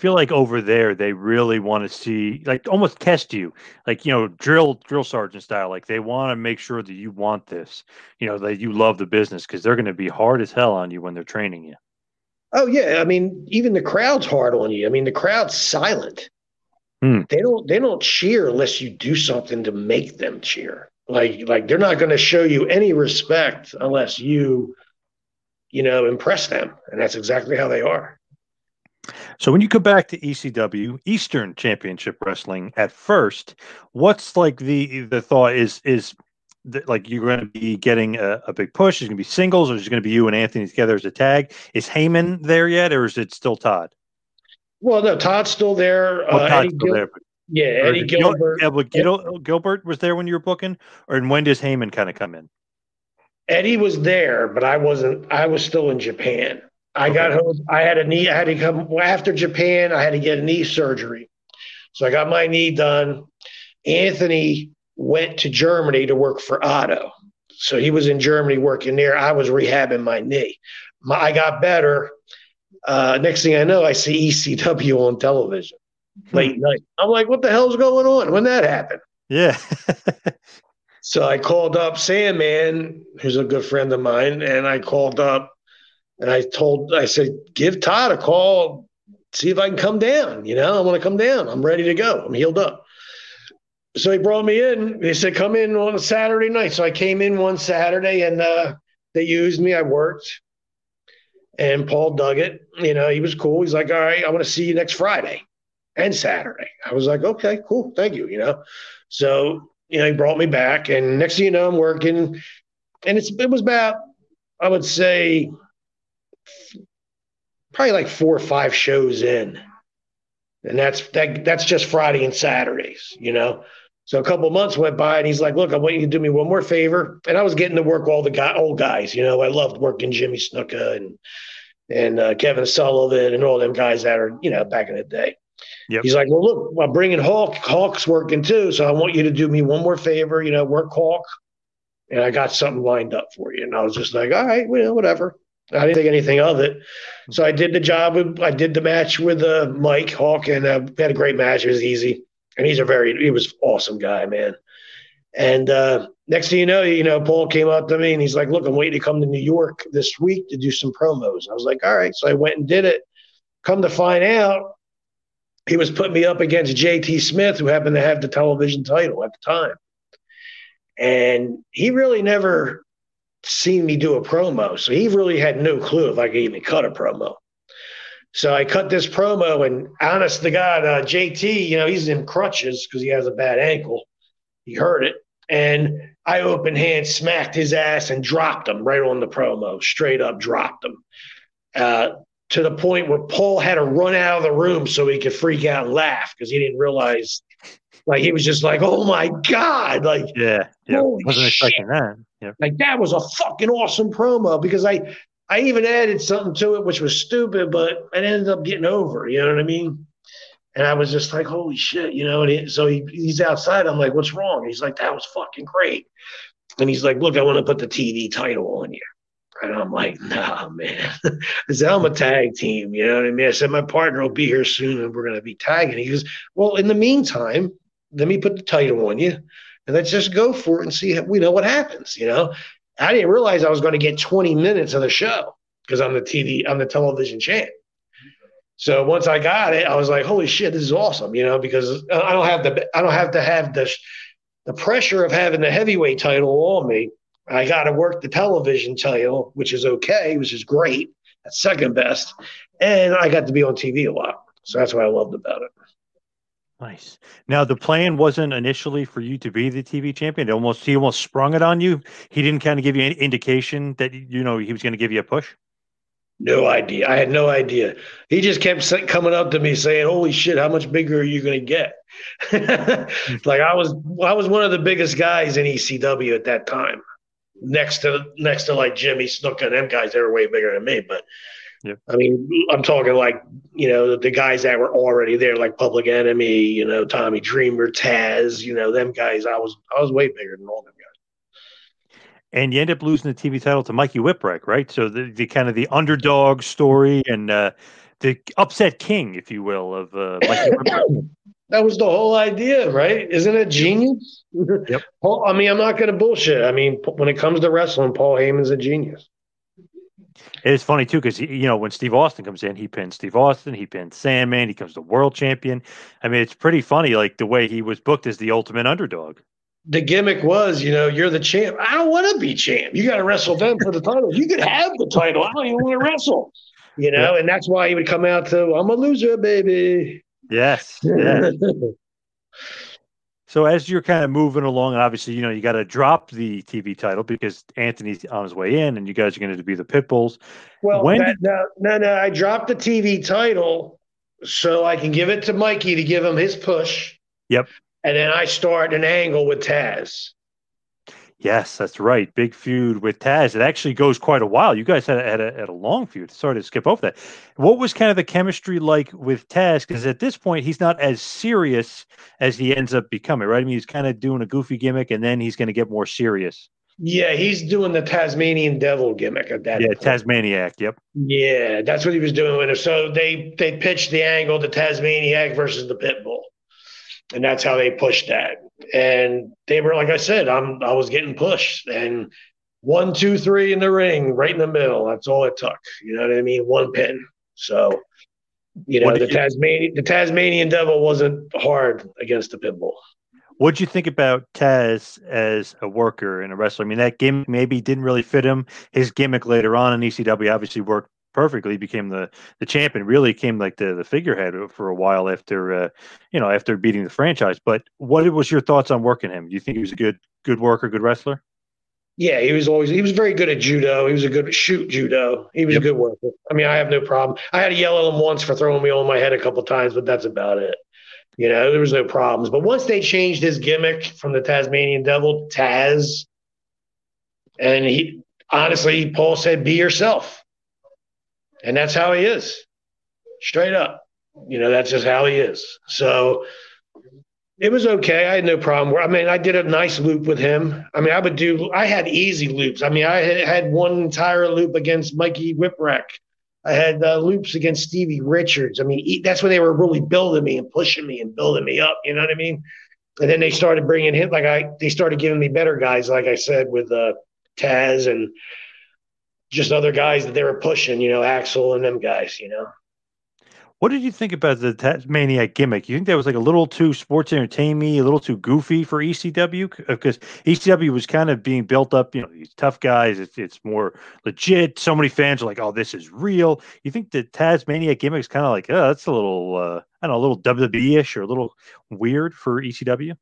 feel like over there they really want to see like almost test you. Like you know drill drill sergeant style like they want to make sure that you want this you know that you love the business because they're going to be hard as hell on you when they're training you. Oh yeah i mean even the crowd's hard on you. I mean the crowd's silent. Hmm. they don't they don't cheer unless you do something to make them cheer. Like like they're not going to show you any respect unless you you know impress them and that's exactly how they are so when you come back to ECW, Eastern Championship Wrestling at first, what's like the the thought is is that like you're going to be getting a, a big push? Is going to be singles, or is it going to be you and Anthony together as a tag? Is Heyman there yet, or is it still Tod? Well, no, Tod's still there. Oh, uh, Tod's Eddie still Gil- there. Yeah, Eddie Gilbert. Gil- Gil- Gilbert was there when you were booking, or and when does Heyman kind of come in? Eddie was there, but I wasn't. I was still in Japan. I got home. I had a knee. I had to come after Japan. I had to get a knee surgery, so I got my knee done. Anthony went to Germany to work for Otto, so he was in Germany working there. I was rehabbing my knee. My, I got better. Uh, next thing I know, I see ECW on television hmm. late night. I'm like, what the hell's going on? When that happened? Yeah. *laughs* so I called up Sandman, who's a good friend of mine, and I called up and I told, I said, give Tod a call, see if I can come down. You know, I want to come down. I'm ready to go. I'm healed up. So he brought me in. He said, come in on a Saturday night. So I came in one Saturday and uh, they used me. I worked. And Paul dug it. You know, he was cool. He's like, all right, I want to see you next Friday and Saturday. I was like, okay, cool. Thank you. You know, so, you know, he brought me back. And next thing you know, I'm working. And it's, it was about, I would say, probably like four or five shows in. And that's that that's just Friday and Saturdays, you know. So a couple months went by and he's like, look, I want you to do me one more favor. And I was getting to work all the guy, old guys, you know. I loved working Jimmy Snuka and and uh, Kevin Sullivan and all them guys that are, you know, back in the day. Yep. He's like, well, look, I'm bringing Hawk. Hawk's working too, so I want you to do me one more favor. You know, work Hawk, and I got something lined up for you. And I was just like, all right, well, whatever. I didn't think anything of it. So I did the job. I did the match with uh, Mike Hawk, and uh, had a great match. It was easy, and he's a very he was awesome guy, man. And uh, next thing you know, you know, Paul came up to me and he's like, "Look, I'm waiting to come to New York this week to do some promos." I was like, "All right." So I went and did it. Come to find out, he was putting me up against JT Smith, who happened to have the television title at the time. And he really never seen me do a promo. So he really had no clue if I could even cut a promo. So I cut this promo, and honest to God, uh, JT, you know, he's in crutches because he has a bad ankle. He hurt it. And I open hand smacked his ass and dropped him right on the promo, straight up dropped him. Uh, to the point where Paul had to run out of the room so he could freak out and laugh because he didn't realize, like, he was just like, oh my God. Like, Yeah, yeah. Wasn't expecting shit. that. Yeah. like that was a fucking awesome promo because I I even added something to it which was stupid, but it ended up getting over. You know what I mean? And I was just like, holy shit, you know. And he, so he, he's outside. I'm like, what's wrong? He's like, that was fucking great. And he's like, look, I want to put the TV title on you. And I'm like, nah, man. *laughs* I said, I'm a tag team. You know what I mean? I said, my partner will be here soon and we're going to be tagging. He goes, well, in the meantime, let me put the title on you and let's just go for it and see, we know what happens. You know, I didn't realize I was going to get 20 minutes of the show because I'm the TV, I'm the television champ. So once I got it, I was like, holy shit, this is awesome. You know, because I don't have the, I don't have to have the, the pressure of having the heavyweight title on me. I got to work the television title, which is okay, which is great. That's second best. And I got to be on TV a lot. So that's what I loved about it. Nice. Now the plan wasn't initially for you to be the TV champion. It almost he almost sprung it on you. He didn't kind of give you any indication that you know he was going to give you a push. No idea. I had no idea. He just kept coming up to me saying, "Holy shit, how much bigger are you going to get?" *laughs* like I was, I was one of the biggest guys in ECW at that time, next to next to like Jimmy Snook and them guys. They were way bigger than me, but I mean, I'm talking like you know the guys that were already there, like Public Enemy, you know, Tommy Dreamer, Taz, you know, them guys. I was I was way bigger than all them guys. And you end up losing the TV title to Mikey Whipwreck, right? So the, the kind of the underdog story and uh, the upset king, if you will, of uh, Mikey *coughs* Whipwreck. That was the whole idea, right? Isn't it genius? Yep. *laughs* Paul, I mean, I'm not going to bullshit. I mean, when it comes to wrestling, Paul Heyman's a genius. It's funny too because you know when Steve Austin comes in, he pins Steve Austin, he pins Sandman, he comes the world champion. I mean, it's pretty funny, like the way he was booked as the ultimate underdog. The gimmick was, you know, you're the champ. I don't want to be champ. You got to wrestle them for the title. You could have the title. I don't even want to wrestle. You know, and that's why he would come out to, I'm a loser, baby. Yes. yes. *laughs* So as you're kind of moving along, and obviously, you know, you got to drop the TV title because Anthony's on his way in, and you guys are going to be the pit bulls. Well, when that, did- no, no, no. I dropped the TV title so I can give it to Mikey to give him his push. Yep. And then I start an angle with Taz. Yes, that's right. Big feud with Taz. It actually goes quite a while. You guys had a, had a, had a long feud. Sorry to skip over that. What was kind of the chemistry like with Taz? Because at this point, he's not as serious as he ends up becoming, right? I mean, he's kind of doing a goofy gimmick, and then he's going to get more serious. Yeah, he's doing the Tasmanian devil gimmick at that Yeah, point. Tasmaniac. Yep. Yeah, that's what he was doing. with it. So they they pitched the angle, the Tasmaniac versus the Pitbull, and that's how they pushed that. And they were like I said, I'm I was getting pushed, and one, two, three in the ring, right in the middle. That's all it took. You know what I mean? One pin. So you know the you- Tasmanian the Tasmanian devil wasn't hard against the Pitbull. What'd you think about Taz as a worker and a wrestler? I mean, that gimmick maybe didn't really fit him. His gimmick later on in ECW obviously worked perfectly. Became the the champion. Really came like the the figurehead for a while after uh, you know after beating the franchise. But what was your thoughts on working him? Do you think he was a good good worker, good wrestler? Yeah, he was always he was very good at judo. He was a good shoot judo. He was a good worker. I mean, I have no problem. I had to yell at him once for throwing me on my head a couple times, but that's about it. You know, there was no problems. But once they changed his gimmick from the Tasmanian Devil, Taz, and he honestly, Paul said, "Be yourself," and that's how he is, straight up. You know, that's just how he is. So it was okay. I had no problem. I mean, I did a nice loop with him. I mean, I would do. I had easy loops. I mean, I had, one entire loop against Mikey Whipwreck. I had uh, loops against Stevie Richards. I mean, that's when they were really building me and pushing me and building me up. You know what I mean? and then they started bringing him like I they started giving me better guys, like I said with uh, Taz and just other guys that they were pushing, you know, Axel and them guys, you know. What did you think about the Tasmaniac gimmick? You think that was like a little too sports entertainment, a little too goofy for ECW? Because ECW was kind of being built up, you know, these tough guys. It's, it's more legit. So many fans are like, "Oh, this is real." You think the Tasmaniac gimmick is kind of like, "Oh, that's a little, uh, I don't know, a little WWE-ish or a little weird for ECW"?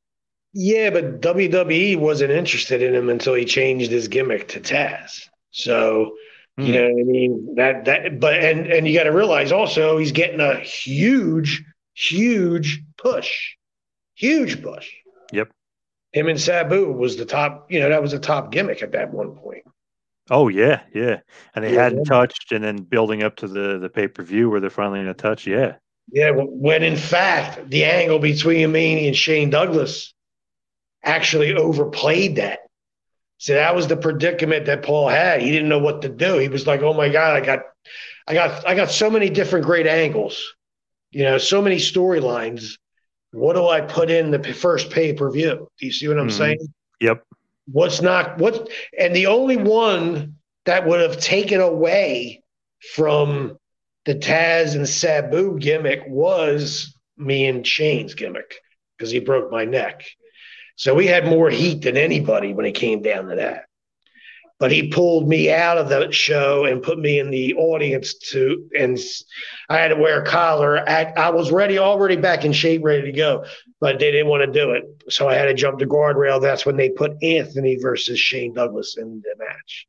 Yeah, but WWE wasn't interested in him until he changed his gimmick to Taz. So you hmm. know what I mean? That that but and and you got to realize also he's getting a huge, huge push. Huge push. Yep. Him and Sabu was the top, you know, that was a top gimmick at that one point. Oh yeah, yeah. And they Yeah. hadn't touched and then building up to the the pay-per-view where they're finally gonna touch. Yeah. Yeah, when in fact the angle between me and Shane Douglas actually overplayed that. So that was the predicament that Paul had. He didn't know what to do. He was like, "Oh my god, I got, I got, I got so many different great angles, you know, so many storylines. What do I put in the first pay per view? Do you see what I'm Mhm. saying? Yep. What's not what? And the only one that would have taken away from the Taz and Sabu gimmick was me and Shane's gimmick because he broke my neck. So we had more heat than anybody when it came down to that. But he pulled me out of the show and put me in the audience to, and I had to wear a collar. I, I was ready, already back in shape, ready to go, but they didn't want to do it. So I had to jump the guardrail. That's when they put Anthony versus Shane Douglas in the match.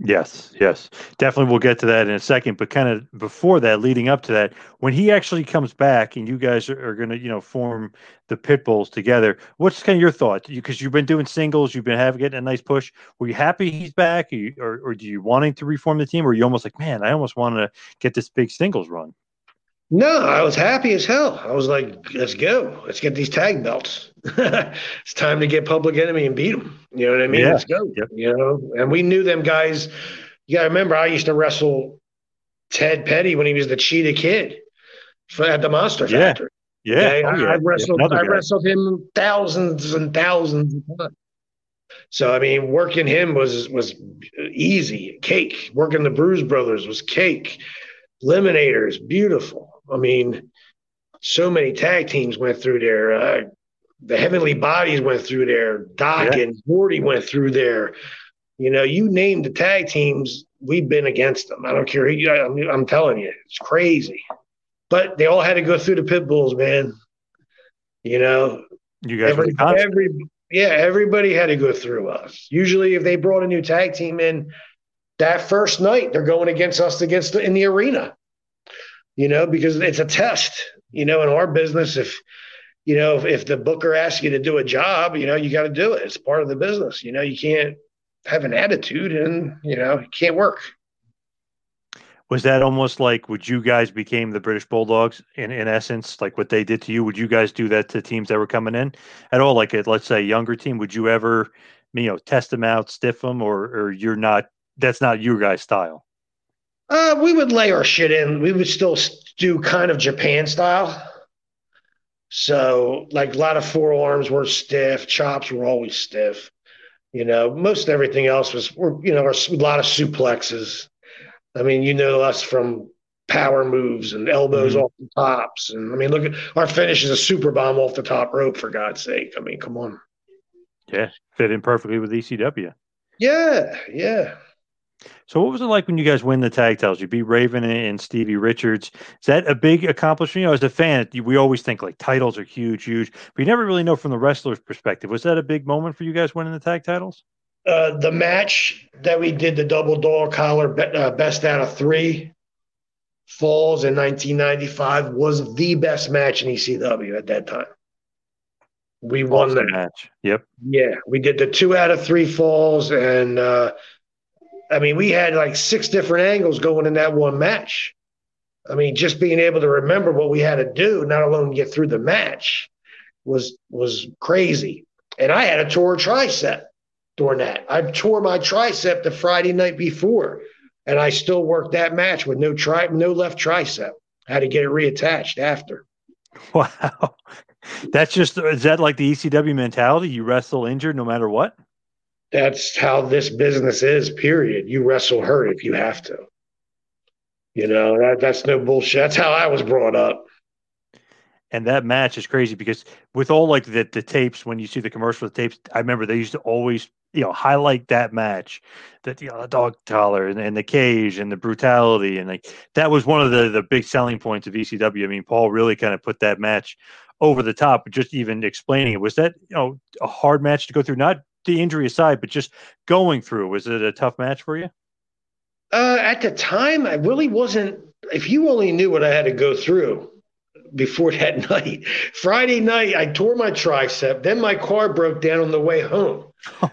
Yes, yes, definitely. We'll get to that in a second. But kind of before that, leading up to that, when he actually comes back and you guys are, are going to, you know, form the pit bulls together, what's kind of your thought? Because you've been doing singles, you've been having getting a nice push. Were you happy he's back, or, you, or, or do you want him to reform the team, or you almost like, man, I almost want to get this big singles run? No, I was happy as hell. I was like, let's go. Let's get these tag belts. *laughs* it's time to get Public Enemy and beat them. You know what I mean? Yeah. Let's go. You know, and we knew them guys. You got to remember, I used to wrestle Ted Petty when he was the Cheetah Kid for, at the Monster Yeah. Factory. Yeah, Okay? oh, I, yeah. I wrestled. I wrestled him thousands and thousands of times. So I mean, working him was was easy, cake. Working the Bruise Brothers was cake. Eliminators, beautiful. I mean, so many tag teams went through there. Uh, the Heavenly Bodies went through there. Doc Yeah. and Gordy went through there. You know, you name the tag teams, we've been against them. I don't care. who you- I'm, I'm telling you, it's crazy. But they all had to go through the pit bulls, man. You know, You guys every, every yeah, everybody had to go through us. Usually, if they brought a new tag team in that first night, they're going against us against the, in the arena. You know, because it's a test. You know, in our business, if you know if, if the booker asks you to do a job, you know, you got to do it. It's part of the business. You know, you can't have an attitude, and you know, it can't work. Was that almost like would you guys became the British Bulldogs in, in essence, like what they did to you? Would you guys do that to teams that were coming in at all? Like, a, let's say, younger team, would you ever, you know, test them out, stiff them, or or you're not? That's not your guys' style. Uh, we would lay our shit in. We would still do kind of Japan style. So, like a lot of forearms were stiff, chops were always stiff. You know, most everything else was, were, you know, a lot of suplexes. I mean, you know us from power moves and elbows Mhm. off the tops. And I mean, look at our finish is a super bomb off the top rope, for God's sake. I mean, come on. Yeah, fit in perfectly with ECW. Yeah, yeah. So, what was it like when you guys win the tag titles? You beat Raven and Stevie Richards. Is that a big accomplishment? You know, as a fan, we always think like titles are huge, huge, but you never really know from the wrestler's perspective. Was that a big moment for you guys winning the tag titles? uh, the match that we did, the double dog collar uh, best out of three falls in 1995, was the best match in ECW at that time. We won that. match. Yep. Yeah, we did the two out of three falls, and uh, I mean, we had like six different angles going in that one match. I mean, just being able to remember what we had to do, not alone get through the match, was was crazy. And I had a tore tricep during that. I tore my tricep the Friday night before, and I still worked that match with no tri no left tricep. I had to get it reattached after. *laughs* Wow. That's just is that like the ECW mentality? You wrestle injured no matter what? That's how this business is, period. You wrestle hurt if you have to. You know, that that's no bullshit. That's how I was brought up. And that match is crazy because with all like the the tapes, when you see the commercial the tapes, I remember they used to always you know highlight that match, that you know the dog collar and, and the cage and the brutality and like that was one of the the big selling points of ECW. I mean, Paul really kind of put that match over the top. Just even explaining it was that you know a hard match to go through, not the injury aside, but just going through. Was it a tough match for you? Uh, at the time, I really wasn't. If you only knew what I had to go through before *laughs* that night, Friday night, I tore my tricep. Then my car broke down on the way home.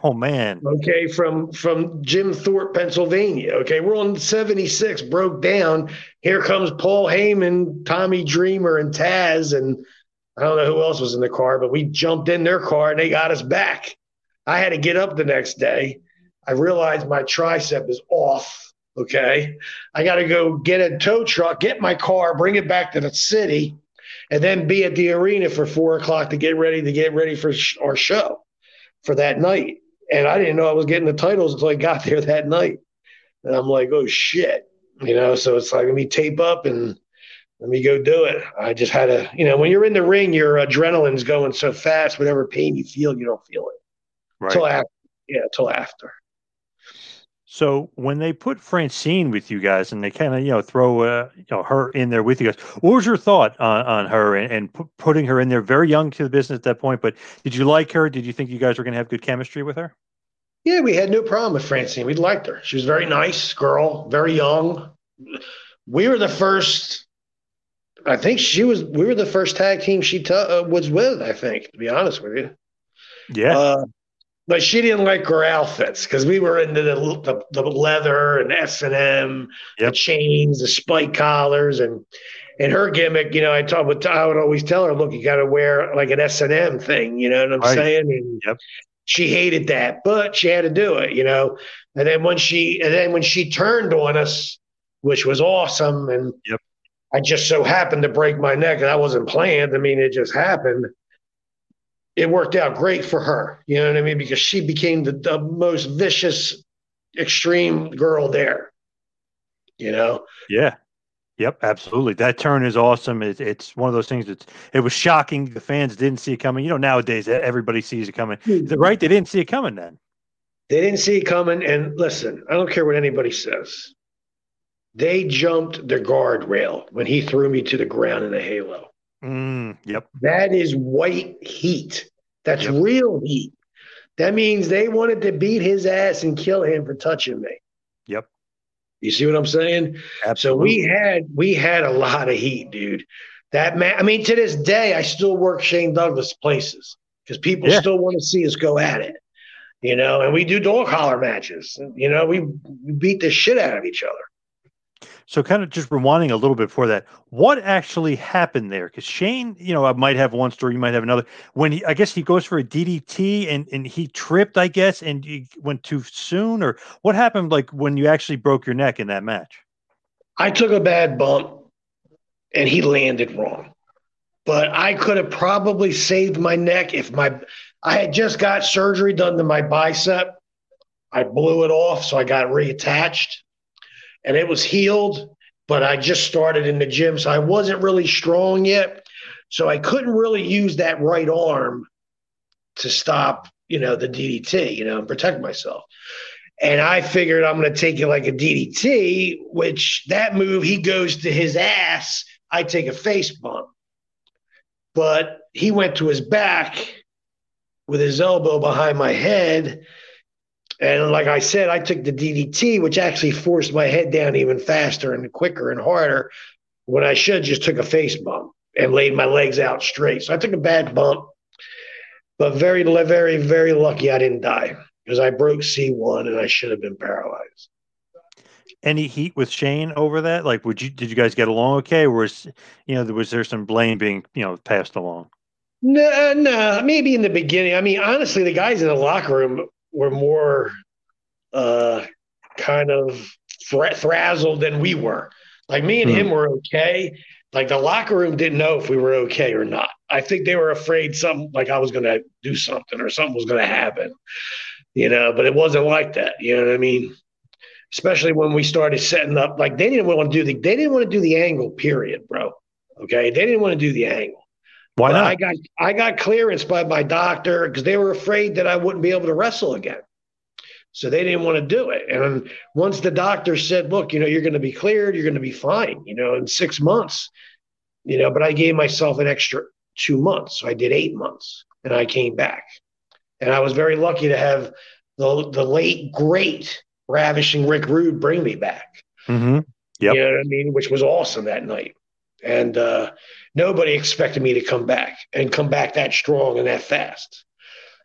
Oh man. Okay, from from Jim Thorpe, Pennsylvania. Okay, we're on 76, broke down. Here comes Paul Heyman, Tommy Dreamer, and Taz, and I don't know who else was in the car, but we jumped in their car and they got us back. I had to get up the next day. I realized my tricep is off. Okay. I got to go get a tow truck, get my car, bring it back to the city, and then be at the arena for four o'clock to get ready to get ready for sh- our show for that night. And I didn't know I was getting the titles until I got *laughs* there that night. And I'm like, oh shit. You know, so it's like, let me tape up and let me go do it. I just had to, you know, when you're in the ring, your adrenaline's going so fast, whatever pain you feel, you don't feel it. Right. Till after. Yeah, till after. So when they put Francine with you guys and they kind of you know throw uh, you know her in there with you guys, what was your thought on, on her and, and pu- putting her in there? Very young to the business at that point, but did you like her? Did you think you guys were going to have good chemistry with her? Yeah, we had no problem with Francine. We liked her. She was a very nice girl, very young. We were the first. I think she was. We were the first tag team she t- uh, was with. I think, to be honest with you. Yeah. Uh, but she didn't like her outfits because we were into the, the, the leather and S and M, the chains, the spike collars, and and her gimmick. You know, I talk with I would always tell her, look, you got to wear like an S and M thing. You know what I'm Right. saying? And Yep. she hated that, but she had to do it. You know, and then when she and then when she turned on us, which was awesome, and Yep. I just so happened to break my neck, and I wasn't planned. I mean, it just happened it worked out great for her. You know what I mean? Because she became the, the most vicious, extreme girl there. You know? Yeah. Yep, absolutely. That turn is awesome. It, it's one of those things that's it was shocking. The fans didn't see it coming. You know, nowadays everybody sees it coming. Hmm. It right? They didn't see it coming then. They didn't see it coming. And listen, I don't care what anybody says. They jumped the guardrail when he threw me to the ground in a halo. Mm, yep. That is white heat. That's real heat. That means they wanted to beat his ass and kill him for touching me. Yep. You see what I'm saying? Absolutely. So we had we had a lot of heat, dude. That man, I mean, to this day, I still work Shane Douglas places because people Yeah. still want to see us go at it. You know, and we do dog collar matches. You know, we, we beat the shit out of each other. So, kind of just rewinding a little bit before that, what actually happened there? Because Shane, you know, I might have one story, you might have another. When he, I guess he goes for a DDT and and he tripped, I guess, and he went too soon, or what happened? Like when you actually broke your neck in that match? I took a bad bump and he landed wrong. But I could have probably saved my neck if my I had just got surgery done to my bicep. I blew it off, so I got reattached and it was healed, but I just started in the gym, so I wasn't really strong yet. So I couldn't really use that right arm to stop, you know, the DDT, you know, and protect myself. And I figured I'm going to take it like a DDT, which that move, he goes to his ass. I take a face bump. But he went to his back with his elbow behind my head. And like I said, I took the DDT, which actually forced my head down even faster and quicker and harder when I should just took a face bump and laid my legs out straight. So I took a bad bump, but very, very, very lucky I didn't die because I broke C1 and I should have been paralyzed. Any heat with Shane over that? Like, would you did you guys get along okay? Or was you know was there some blame being you know passed along? No, no, maybe in the beginning. I mean, honestly, the guys in the locker room were more uh, kind of thra- frazzled than we were. Like me and him were okay, Like the locker room didn't know if we were okay or not. I think they were afraid something like I was going to do something or something was going to happen, you know, but it wasn't like that. You know what I mean? Especially when we started setting up, like they didn't want to do the, they didn't want to do the angle period, bro. Okay. They didn't want to do the angle. Why But not? I got, I got clearance by my doctor because they were afraid that I wouldn't be able to wrestle again. So they didn't want to do it. And once the doctor said, look, you know, you're going to be cleared, you're going to be fine, you know, in six months, you know, but I gave myself an extra two months. So I did eight months and I came back. And I was very lucky to have the, the late, great, ravishing Rick Rude bring me back. Mm-hmm. Yep. You know what I mean? Which was awesome that night. And uh, nobody expected me to come back and come back that strong and that fast.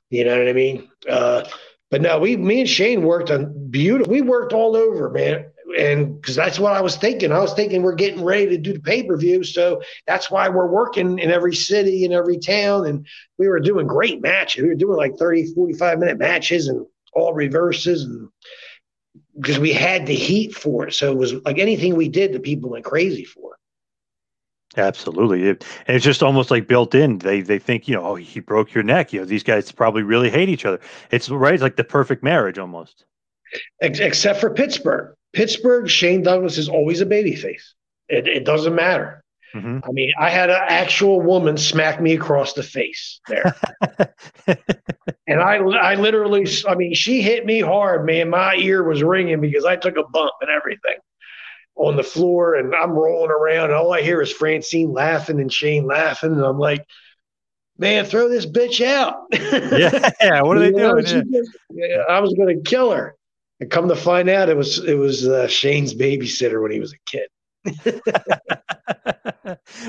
You know what I mean? Uh, but no, we, me and Shane worked on beautiful. We worked all over, man. And because that's what I was thinking. I was thinking we're getting ready to do the pay per view. So that's why we're working in every city, in every town. And we were doing great matches. We were doing like 30, 45 minute matches and all reverses. And because we had the heat for it. So it was like anything we did, the people went crazy for. Absolutely, it, and it's just almost like built in. They they think you know, oh, he broke your neck. You know, these guys probably really hate each other. It's right, it's like the perfect marriage almost. Except for Pittsburgh. Pittsburgh, Shane Douglas is always a babyface. It, it doesn't matter. Mm-hmm. I mean, I had an actual woman smack me across the face there. *laughs* and I, I literally, I mean, she hit me hard, man. My ear was ringing because I took a bump and everything on the floor and I'm rolling around. And all I hear is Francine laughing and Shane laughing. And I'm like, man, throw this bitch out. yeah, *laughs* what are *laughs* they know, doing? she Yeah. just- yeah, I was going to kill her. And come to find out, it was it was uh, Shane's babysitter when he was a kid. *laughs*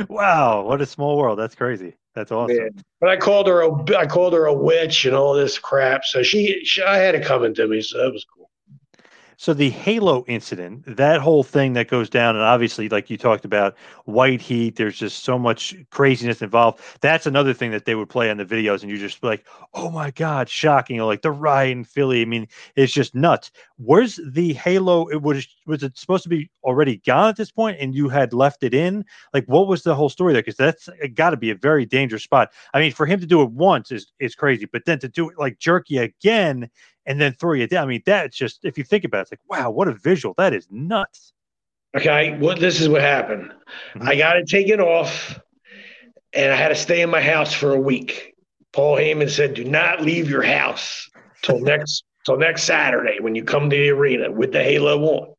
wow, what a small world. That's crazy. That's awesome. Man. But I called her a I called her a witch and all this crap. So she, she I had it coming to me. So that was cool. So the Halo incident, that whole thing that goes down, and obviously, like you talked about, white heat. There's just so much craziness involved. That's another thing that they would play on the videos, and you just be like, "Oh my god, shocking!" Like the riot in Philly. I mean, it's just nuts. Where's the Halo? It was was it supposed to be already gone at this point, and you had left it in? Like, what was the whole story there? Because that's got to be a very dangerous spot. I mean, for him to do it once is is crazy, but then to do it like jerky again and then throw you down. I mean, that's just if you think about it, it's like, wow, what a visual. That is nuts. Okay, well, this is what happened. Mm-hmm. I got it taken off, and I had to stay in my house for a week. Paul Heyman said, "Do not leave your house till *laughs* next till next Saturday when you come to the arena with the halo on."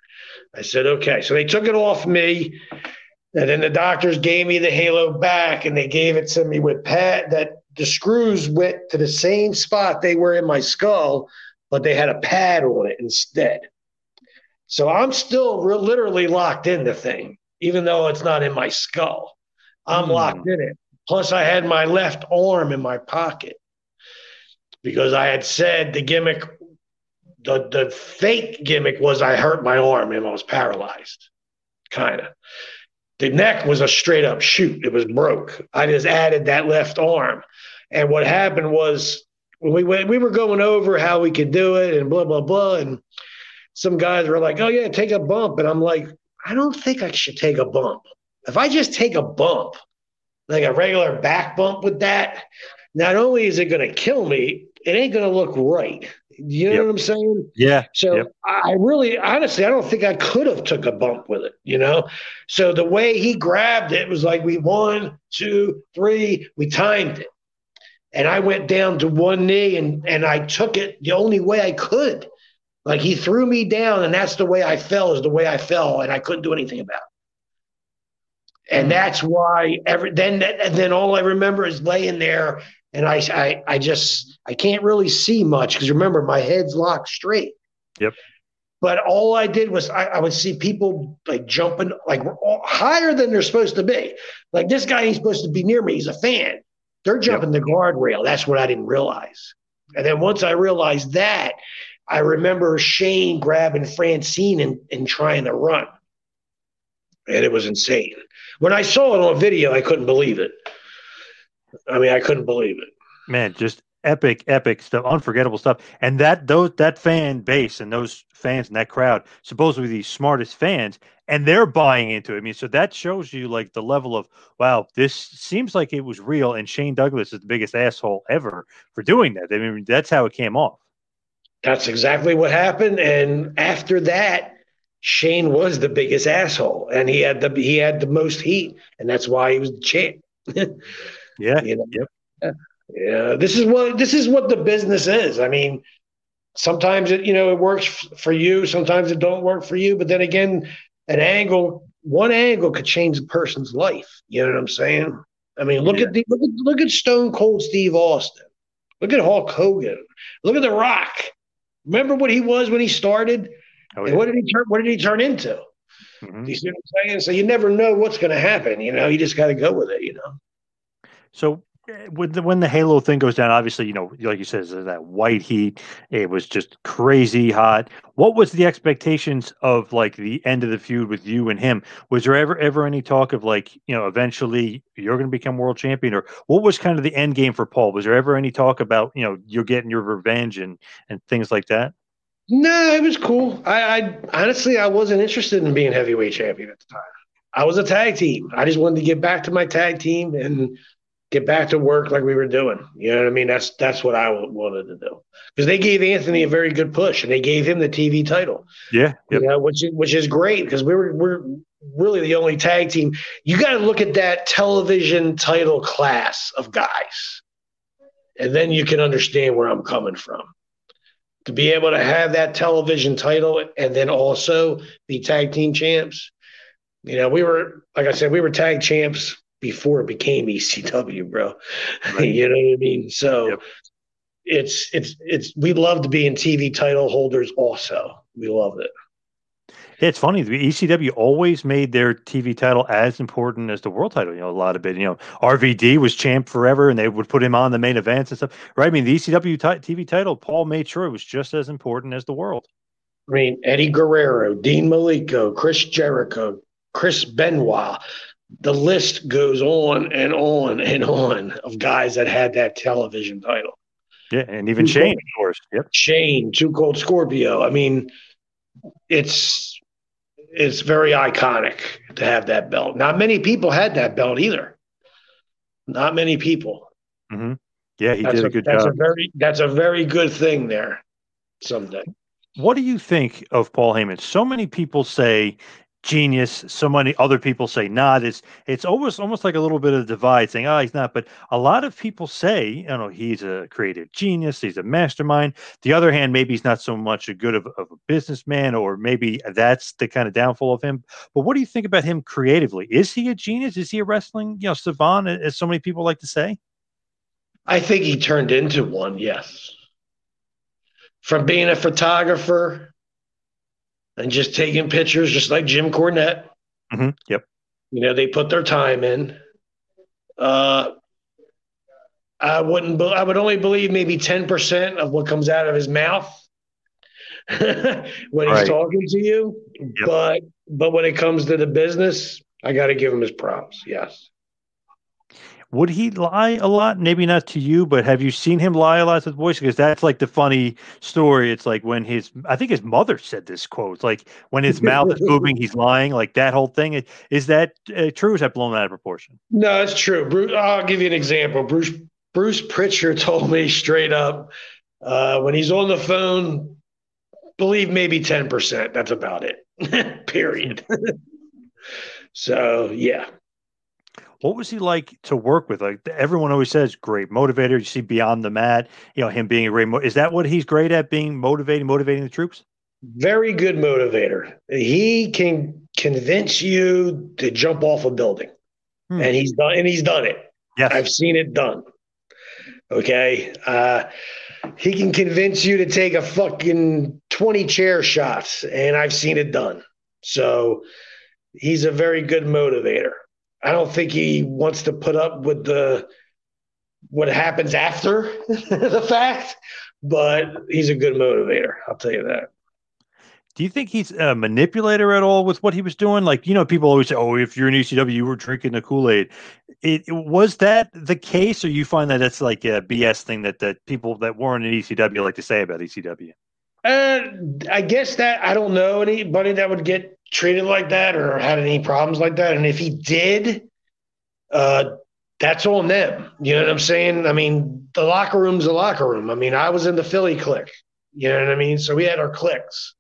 I said, "Okay." So they took it off me, and then the doctors gave me the halo back, and they gave it to me with pat that the screws went to the same spot they were in my skull, but they had a pad on it instead. So I'm still re- literally locked in the thing, even though it's not in my skull. I'm hmm. locked in it. Plus, I had my left arm in my pocket because I had said the gimmick, the, the fake gimmick was I hurt my arm and I was paralyzed, kind of. The neck was a straight up shoot. It was broke. I just added that left arm. And what happened was we went, we were going over how we could do it and blah, blah, blah. And some guys were like, oh, yeah, take a bump. And I'm like, I don't think I should take a bump. If I just take a bump, like a regular back bump with that, not only is it going to kill me, it ain't going to look right. You know what I'm saying? Yeah. So Yep. I really, honestly, I don't think I could have took a bump with it. You know, so the way he grabbed it was like we one, two, three, we timed it, and I went down to one knee and and I took it the only way I could. Like he threw me down, and that's the way I fell. Is the way I fell, and I couldn't do anything about it. And mm-hmm. that's why every then and then all I remember is laying there, and I I, I just I can't really see much because remember my head's locked straight. Yep. But all I did was I, I would see people like jumping like all- higher than they're supposed to be. Like this guy ain't supposed to be near me. He's a fan. They're jumping the guardrail. That's what I didn't realize. And then once I realized that, I remember Shane grabbing Francine and, and trying to run. And it was insane. When I saw it on video, I couldn't believe it. I mean, I couldn't believe it. Man, just epic, epic stuff, unforgettable stuff. And that those that fan base and those fans and that crowd supposedly the smartest fans, and they're buying into it. I mean, so that shows you like the level of wow, this seems like it was real. And Shane Douglas is the biggest asshole ever for doing that. I mean, that's how it came off. That's exactly what happened. And after that, Shane was the biggest asshole, and he had the he had the most heat, and that's why he was the champ. *laughs* yeah. You know? Yep. Yeah. This is what this is what the business is. I mean, sometimes it you know it works f- for you, sometimes it don't work for you. But then again, an angle, one angle could change a person's life. You know what I'm saying? I mean, look at the look at look at Stone Cold Steve Austin. Look at Hulk Hogan. Look at The Rock. Remember what he was when he started? Oh, And what did he turn? What did he turn into? Mm-hmm. You see what I'm saying? So you never know what's going to happen. You know, you just got to go with it. You know. So when the when the Halo thing goes down, obviously, you know, like you said, that white heat. It was just crazy hot. What was the expectations of like the end of the feud with you and him? Was there ever ever any talk of like, you know, eventually you're going to become world champion, or what was kind of the end game for Paul? Was there ever any talk about you know you're getting your revenge and and things like that? No, it was cool. I, I honestly I wasn't interested in being heavyweight champion at the time. I was a tag team. I just wanted to get back to my tag team and get back to work like we were doing. You know what I mean? That's that's what I wanted to do because they gave Anthony a very good push and they gave him the TV title. Yeah, You know, which is, which is great because we were we're really the only tag team. You got to look at that television title class of guys, and then you can understand where I'm coming from. To be able to have that television title and then also be tag team champs, you know, we were like I said, we were tag champs before it became ECW, bro. *laughs* you know what I mean? So it's it's it's we love to be in TV title holders also. We love it. It's funny. The ECW always made their TV title as important as the world title. You know, a lot of it. You know, RVD was champ forever, and they would put him on the main events and stuff. Right? I mean, the ECW ti- TV title, Paul made sure it was just as important as the world. I mean, Eddie Guerrero, Dean Malenko, Chris Jericho, Chris Benoit. The list goes on and on and on of guys that had that television title. Yeah, and even Shane, of course. Yep. Shane, Two Cold Scorpio. I mean, it's it's very iconic to have that belt. Not many people had that belt either. Not many people. hmm Yeah, he that's did a good that's job. A very that's a very good thing there. Someday. What do you think of Paul Heyman? So many people say genius. So many other people say not. It's it's almost almost like a little bit of a divide, saying, "Oh, he's not." But a lot of people say, you know, he's a creative genius. He's a mastermind. The other hand, maybe he's not so much a good of, of a businessman, or maybe that's the kind of downfall of him. But what do you think about him creatively? Is he a genius? Is he a wrestling, you know, savant, as so many people like to say? I think he turned into one, yes. From being a photographer and just taking pictures, just like Jim Cornette. Mm-hmm. Yep. You know, they put their time in. Uh, I wouldn't. be- I would only believe maybe ten percent of what comes out of his mouth *laughs* when Right. he's talking to you. But but when it comes to the business, I got to give him his props. Yes. Would he lie a lot? Maybe not to you, but have you seen him lie a lot to the voice? Because that's like the funny story. It's like when his, I think his mother said this quote. It's like when his mouth is *laughs* moving, he's lying. Like that whole thing. Is that uh, true? Is that blown out of proportion? No, it's true. Bruce, I'll give you an example. Bruce Bruce Pritchard *laughs* told me straight up uh, when he's on the phone, believe maybe ten percent. That's about it. *laughs* Period. so yeah, What was he like to work with? Like everyone always says, great motivator. You see beyond the mat. You know him being a great. Mo- is that what he's great at? Being motivating, motivating the troops. very good motivator. He can convince you to jump off a building, and he's done. And he's done it. Yes. I've seen it done. Okay. Uh, he can convince you to take a fucking 20 chair shots, and I've seen it done. So he's a very good motivator. I don't think he wants to put up with the what happens after *laughs* the fact, but he's a good motivator. I'll tell you that. Do you think he's a manipulator at all with what he was doing? Like, you know, people always say, "Oh, if you're in ECW, you were drinking the Kool Aid." It, it, was that the case, or you find that it's like a BS thing that that people that weren't in ECW like to say about ECW? Uh, I guess that I don't know anybody that would get treated like that or had any problems like that, and if he did, uh, that's on them. You know what I'm saying? I mean, the locker room's a locker room. I mean, I was in the Philly clique. You know what I mean? So we had our cliques.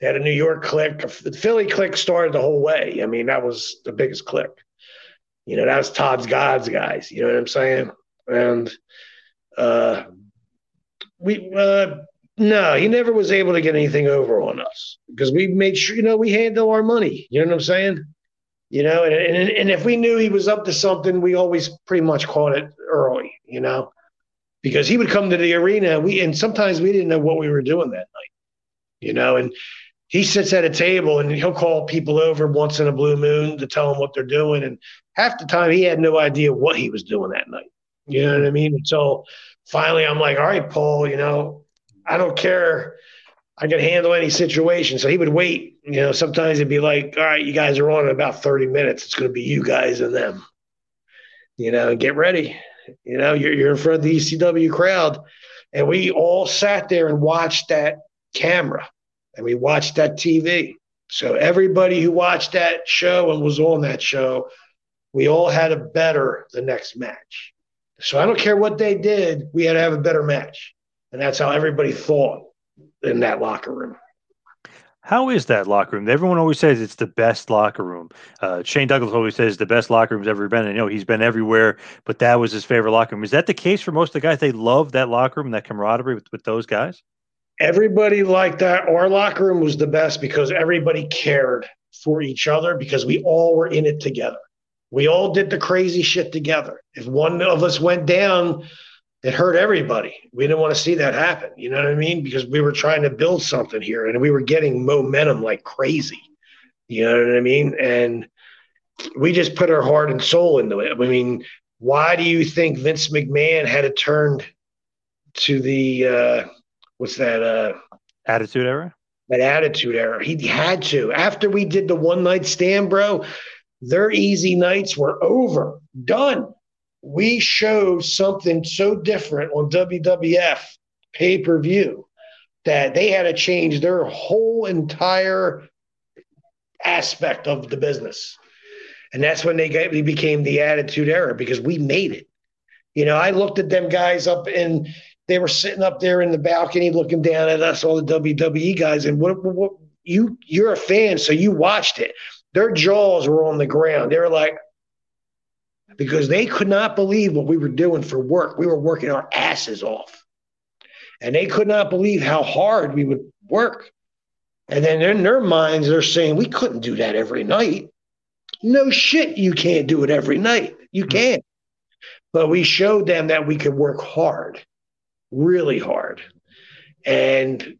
They had a New York clique. The Philly clique started the whole way. I mean, that was the biggest clique. You know, that was Todd's God's guys. You know what I'm saying? And uh, we, uh, no, he never was able to get anything over on us because we made sure, you know, we handle our money. You know what I'm saying? You know, and, and, and if we knew he was up to something, we always pretty much caught it early, you know, because he would come to the arena. We, and sometimes we didn't know what we were doing that night, you know, and he sits at a table and he'll call people over once in a blue moon to tell them what they're doing. And half the time he had no idea what he was doing that night. You know what I mean? So finally I'm like, all right, Paul, you know, I don't care. I can handle any situation. So he would wait. You know, sometimes it'd be like, all right, you guys are on in about 30 minutes. It's going to be you guys and them. You know, get ready. You know, you're, you're in front of the ECW crowd. And we all sat there and watched that camera and we watched that TV. So everybody who watched that show and was on that show, we all had a better the next match. So I don't care what they did, we had to have a better match. And that's how everybody thought in that locker room. How is that locker room? Everyone always says it's the best locker room. Uh, Shane Douglas always says the best locker room's ever been. I know he's been everywhere, but that was his favorite locker room. Is that the case for most of the guys? They love that locker room, and that camaraderie with, with those guys? everybody liked that. Our locker room was the best because everybody cared for each other because we all were in it together. We all did the crazy shit together. If one of us went down, it hurt everybody. We didn't want to see that happen. You know what I mean? Because we were trying to build something here and we were getting momentum like crazy. You know what I mean? And we just put our heart and soul into it. I mean, why do you think Vince McMahon had to turn to the uh, what's that uh attitude era that attitude era he had to after we did the one night stand bro their easy nights were over done we showed something so different on wwf pay-per-view that they had to change their whole entire aspect of the business and that's when they, got, they became the attitude era because we made it you know i looked at them guys up in they were sitting up there in the balcony looking down at us, all the WWE guys. And what, what you you're a fan, so you watched it. Their jaws were on the ground. They were like, because they could not believe what we were doing for work. We were working our asses off. And they could not believe how hard we would work. And then in their minds, they're saying, we couldn't do that every night. No shit, you can't do it every night. You hmm. can't. But we showed them that we could work hard really hard. And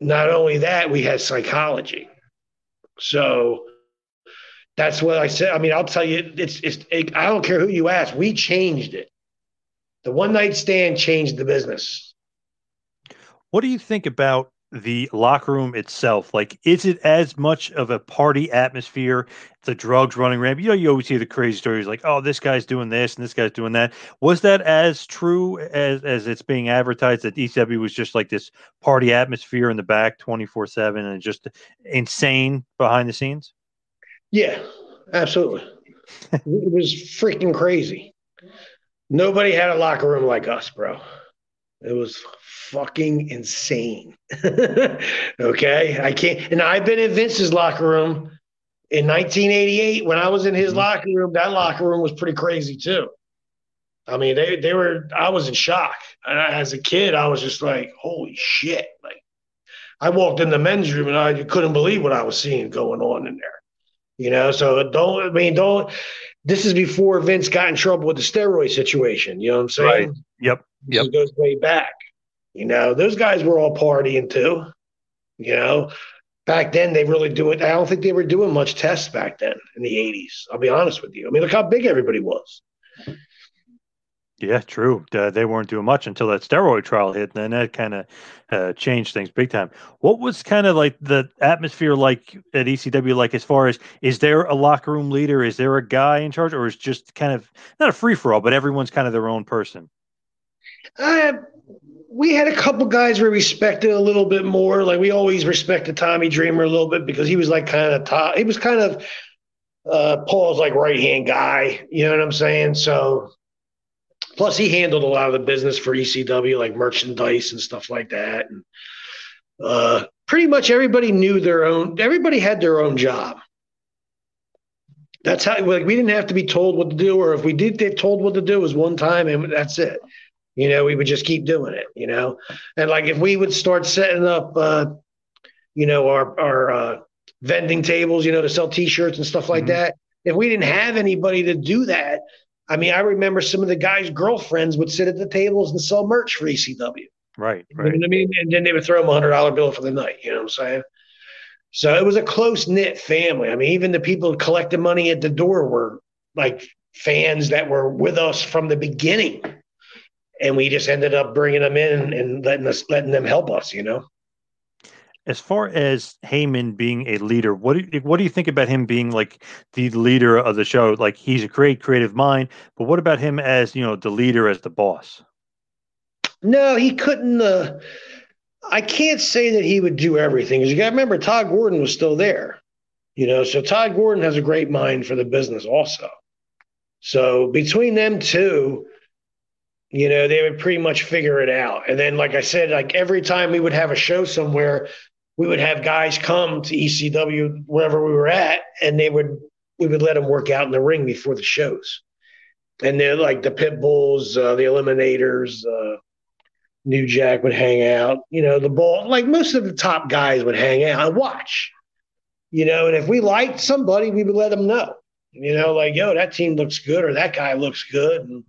not only that, we had psychology. So that's what I said. I mean, I'll tell you, it's, it's, it, I don't care who you ask, we changed it. The one night stand changed the business. What do you think about the locker room itself? Like, is it as much of a party atmosphere? The drugs running rampant. You know, you always hear the crazy stories like, "Oh, this guy's doing this and this guy's doing that." Was that as true as as it's being advertised that ECW was just like this party atmosphere in the back, twenty four seven, and just insane behind the scenes? Yeah, absolutely. it was freaking crazy. Nobody had a locker room like us, bro. It was fucking insane. *laughs* okay. I can't. And I've been in Vince's locker room in 1988 when I was in his mm-hmm. locker room. That locker room was pretty crazy too. I mean, they, they were, I was in shock. And I, as a kid, I was just like, holy shit. Like, I walked in the men's room and I couldn't believe what I was seeing going on in there. You know, so don't, I mean, don't, this is before Vince got in trouble with the steroid situation. You know what I'm saying? Right. Yep. Yep. It goes way back. You know, those guys were all partying too. You know, back then they really do it. I don't think they were doing much tests back then in the 80s. I'll be honest with you. I mean, look how big everybody was. Yeah, true. Uh, they weren't doing much until that steroid trial hit, and then that kind of uh, changed things big time. What was kind of like the atmosphere like at ECW? Like as far as is there a locker room leader? Is there a guy in charge, or is just kind of not a free for all, but everyone's kind of their own person? Uh, we had a couple guys we respected a little bit more. Like we always respected Tommy Dreamer a little bit because he was like kind of top. He was kind of uh, Paul's like right hand guy. You know what I'm saying? So Plus, he handled a lot of the business for ECW, like merchandise and stuff like that. And uh, pretty much everybody knew their own. Everybody had their own job. That's how like we didn't have to be told what to do, or if we did get told what to do, was one time and that's it. You know, we would just keep doing it. You know, and like if we would start setting up, uh, you know, our our uh, vending tables, you know, to sell T-shirts and stuff like mm-hmm. that. If we didn't have anybody to do that, I mean, I remember some of the guys' girlfriends would sit at the tables and sell merch for ECW. Right, right. You know I mean? And then they would throw them a hundred dollar bill for the night. You know what I'm saying? So it was a close knit family. I mean, even the people collecting money at the door were like fans that were with us from the beginning, and we just ended up bringing them in and letting us letting them help us. You know as far as Heyman being a leader, what do you, what do you think about him being like the leader of the show? Like he's a great creative mind, but what about him as you know the leader, as the boss? No, he couldn't. Uh, I can't say that he would do everything. Because you got to remember, Todd Gordon was still there. You know, so Todd Gordon has a great mind for the business, also. So between them two, you know, they would pretty much figure it out. And then, like I said, like every time we would have a show somewhere, we would have guys come to ECW wherever we were at, and they would we would let them work out in the ring before the shows. And they're like the pit bulls, uh, the eliminators, uh, New Jack would hang out. You know, the ball like most of the top guys would hang out and watch. You know, and if we liked somebody, we would let them know. You know, like yo, that team looks good or that guy looks good. And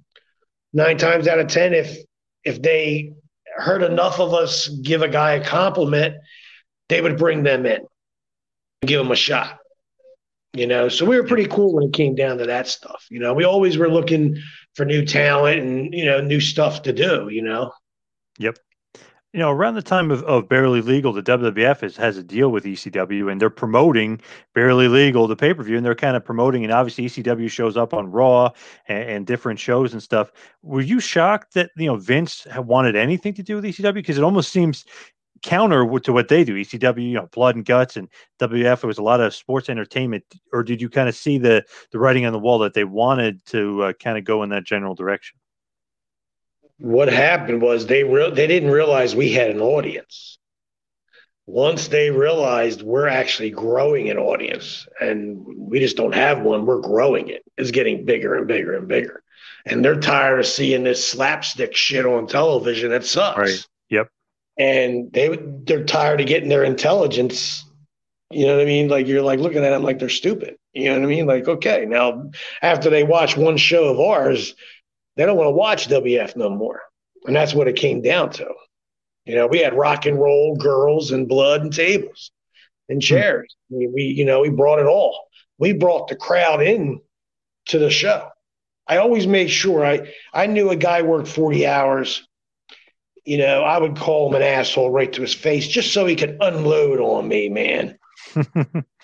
nine times out of ten, if if they heard enough of us give a guy a compliment they would bring them in and give them a shot. You know, so we were pretty cool when it came down to that stuff. You know, we always were looking for new talent and you know new stuff to do. You know. Yep. You know, around the time of, of Barely Legal, the WWF is, has a deal with ECW, and they're promoting Barely Legal, the pay per view, and they're kind of promoting. And obviously, ECW shows up on Raw and, and, different shows and stuff. Were you shocked that you know Vince wanted anything to do with ECW? Because it almost seems counter to what they do. ECW, you know, blood and guts, and WF. It was a lot of sports entertainment. Or did you kind of see the the writing on the wall that they wanted to uh, kind of go in that general direction? What happened was they re- they didn't realize we had an audience. Once they realized we're actually growing an audience, and we just don't have one, we're growing it. It's getting bigger and bigger and bigger, and they're tired of seeing this slapstick shit on television. That sucks. Right and they they're tired of getting their intelligence. You know what I mean? Like you're like looking at them like they're stupid. You know what I mean? Like okay, now after they watch one show of ours, they don't want to watch WF no more, and that's what it came down to. You know, we had rock and roll, girls, and blood and tables and hmm. chairs. We, we, you know, we brought it all. We brought the crowd in to the show. I always made sure I I knew a guy worked 40 hours you know, I would call him an asshole right to his face just so he could unload on me, man. *laughs* you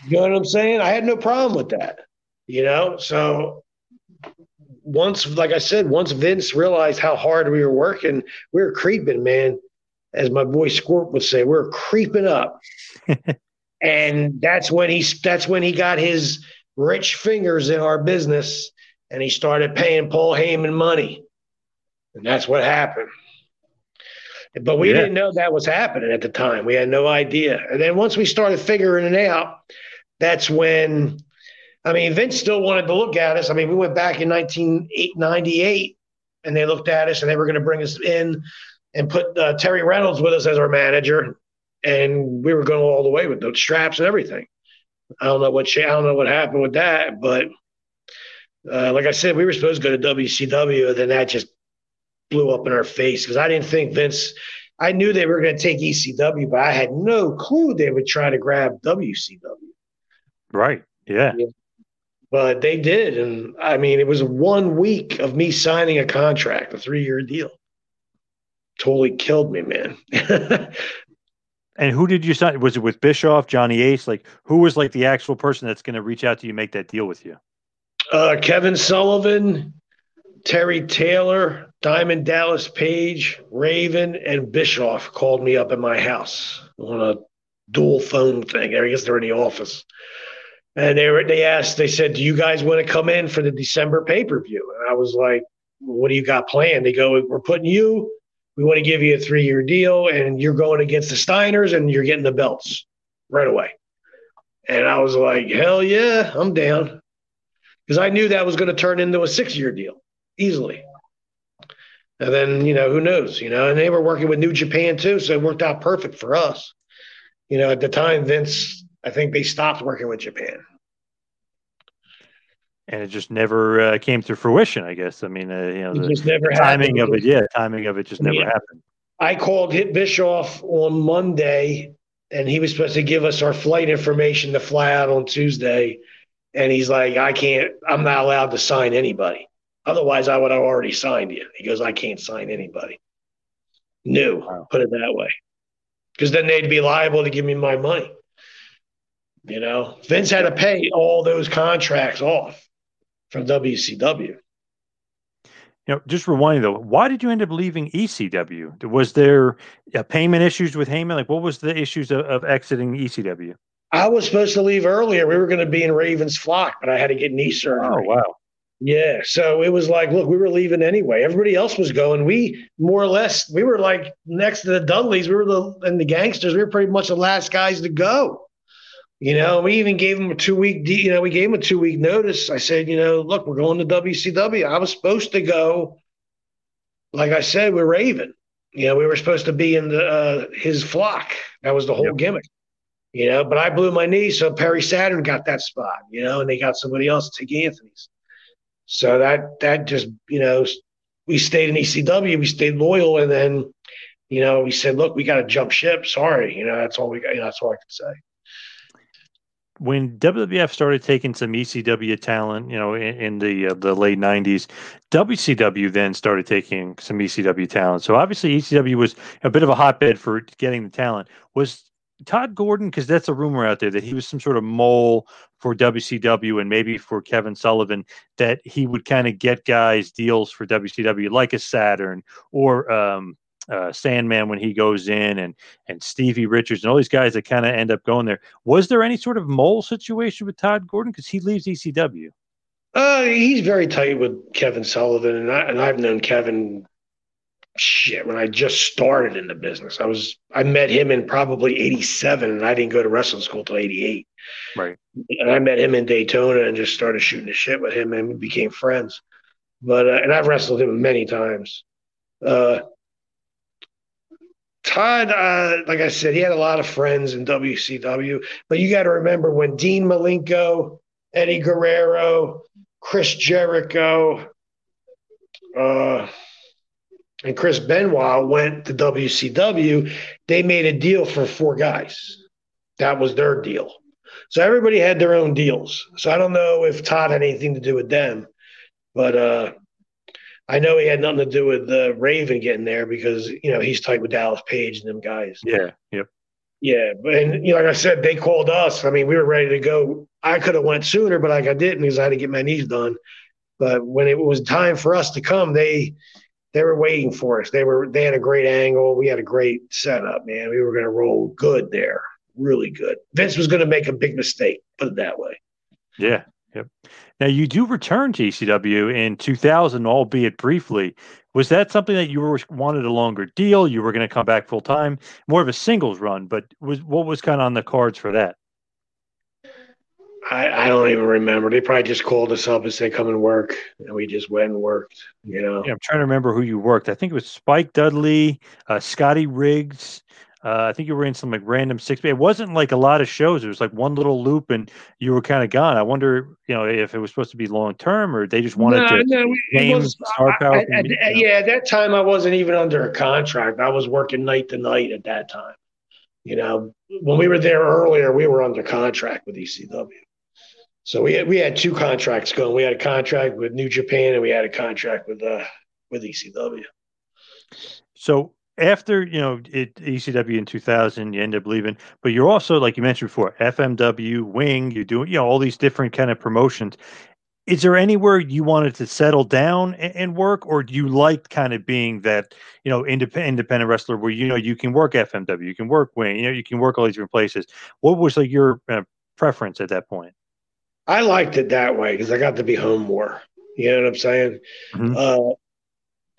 know what I'm saying? I had no problem with that, you know? So once, like I said, once Vince realized how hard we were working, we were creeping, man. As my boy Squirt would say, we we're creeping up. *laughs* and that's when he that's when he got his rich fingers in our business and he started paying Paul Heyman money. And that's what happened. But we yeah. didn't know that was happening at the time. We had no idea. And then once we started figuring it out, that's when, I mean, Vince still wanted to look at us. I mean, we went back in 1998 and they looked at us and they were going to bring us in and put uh, Terry Reynolds with us as our manager. And we were going all the way with the straps and everything. I don't know what I don't know what happened with that, but uh, like I said, we were supposed to go to WCW, and then that just blew up in our face because I didn't think Vince. I knew they were going to take ECW, but I had no clue they would try to grab WCW. Right. Yeah. yeah. but they did, and I mean, it was one week of me signing a contract, a three-year deal. Totally killed me, man. *laughs* And who did you sign? Was it with Bischoff, Johnny Ace? Like, who was like the actual person that's going to reach out to you, make that deal with you? Uh, Kevin Sullivan, Terry Taylor, Diamond Dallas Page, Raven, and Bischoff called me up at my house on a dual phone thing. I guess they're in the office. And they were, they asked, they said, Do you guys want to come in for the December pay per view? And I was like, What do you got planned? They go, We're putting you, we want to give you a three year deal, and you're going against the Steiners and you're getting the belts right away. And I was like, Hell yeah, I'm down. Because I knew that was going to turn into a six year deal easily. And then, you know, who knows, you know, and they were working with New Japan too. So it worked out perfect for us. You know, at the time, Vince, I think they stopped working with Japan. And it just never uh, came to fruition, I guess. I mean, uh, you know, the just never timing happened. of it, yeah, timing of it just never Yeah. happened. I called Eric Bischoff on Monday, and he was supposed to give us our flight information to fly out on Tuesday. And he's like, I can't, I'm not allowed to sign anybody. Otherwise, I would have already signed you. He goes, I can't sign anybody. New, put it that way. Because then they'd be liable to give me my money. You know, Vince had to pay all those contracts off from WCW. You know, just rewinding though, why did you end up leaving ECW? Was there uh, payment issues with Heyman? Like, what was the issues of, of exiting ECW? I was supposed to leave earlier. We were going to be in Ravens flock, but I had to get knee surgery. Oh wow! Yeah, so it was like, look, we were leaving anyway. Everybody else was going. We more or less, we were like next to the Dudleys. We were the and the gangsters. We were pretty much the last guys to go. You know, we even gave them a two week. You know, we gave them a two week notice. I said, you know, look, we're going to WCW. I was supposed to go. Like I said, we're Raven. You know, we were supposed to be in the uh, his flock. That was the whole gimmick. You know, but I blew my knee, so Perry Saturn got that spot. You know, and they got somebody else to take Anthony's. So that that just you know we stayed in ECW, we stayed loyal, and then you know we said, look, we got to jump ship. Sorry, you know that's all we got. You know, that's all I can say. when WWF started taking some ECW talent, you know, in, in the uh, the late '90s, WCW then started taking some ECW talent. So obviously, ECW was a bit of a hotbed for getting the talent. Was Todd Gordon? Because that's a rumor out there that he was some sort of mole for WCW and maybe for Kevin Sullivan. That he would kind of get guys deals for WCW, like a Saturn or um, uh, Sandman when he goes in, and and Stevie Richards and all these guys that kind of end up going there. Was there any sort of mole situation with Todd Gordon because he leaves ECW? Uh, he's very tight with Kevin Sullivan, and I and I've known Kevin. Shit, when I just started in the business, I was I met him in probably '87, and I didn't go to wrestling school till '88. Right. And I met him in Daytona and just started shooting the shit with him, and we became friends. But uh, and I've wrestled him many times. Uh, Todd, uh, like I said, he had a lot of friends in WCW, but you got to remember when Dean Malenko, Eddie Guerrero, Chris Jericho, uh, and Chris Benoit went to WCW, they made a deal for four guys. That was their deal. So everybody had their own deals. So I don't know if Todd had anything to do with them, but uh, I know he had nothing to do with uh, Raven getting there because you know he's tight with Dallas Page and them guys. Yeah. Yep. Yeah, but and you know, like I said, they called us. I mean, we were ready to go. I could have went sooner, but like I didn't because I had to get my knees done. But when it was time for us to come, they they were waiting for us. They were they had a great angle. We had a great setup, man. We were going to roll good there, really good. Vince was going to make a big mistake. Put it that way. Yeah. Yep. Now you do return to ECW in 2000, albeit briefly. Was that something that you were wanted a longer deal? You were going to come back full time, more of a singles run, but was what was kind of on the cards for that? I, I don't even remember. They probably just called us up and said, "Come and work," and we just went and worked. You know. Yeah, I'm trying to remember who you worked. I think it was Spike Dudley, uh, Scotty Riggs. Uh, I think you were in some like random six. It wasn't like a lot of shows. It was like one little loop, and you were kind of gone. I wonder, you know, if it was supposed to be long term or they just wanted No, to no, it name was- star power. I- I- you know. yeah, at that time I wasn't even under a contract. I was working night to night at that time. You know, when we were there earlier, we were under contract with ECW. So we had, we had two contracts going. We had a contract with New Japan and we had a contract with uh with ECW. So after you know it ECW in 2000, you end up leaving, but you're also like you mentioned before, FMW, Wing. You do you know all these different kind of promotions. Is there anywhere you wanted to settle down and, and work, or do you like kind of being that you know independent independent wrestler where you know you can work FMW, you can work Wing, you know you can work all these different places? What was like your uh, preference at that point? I liked it that way because I got to be home more. You know what I'm saying? Mm-hmm. Uh,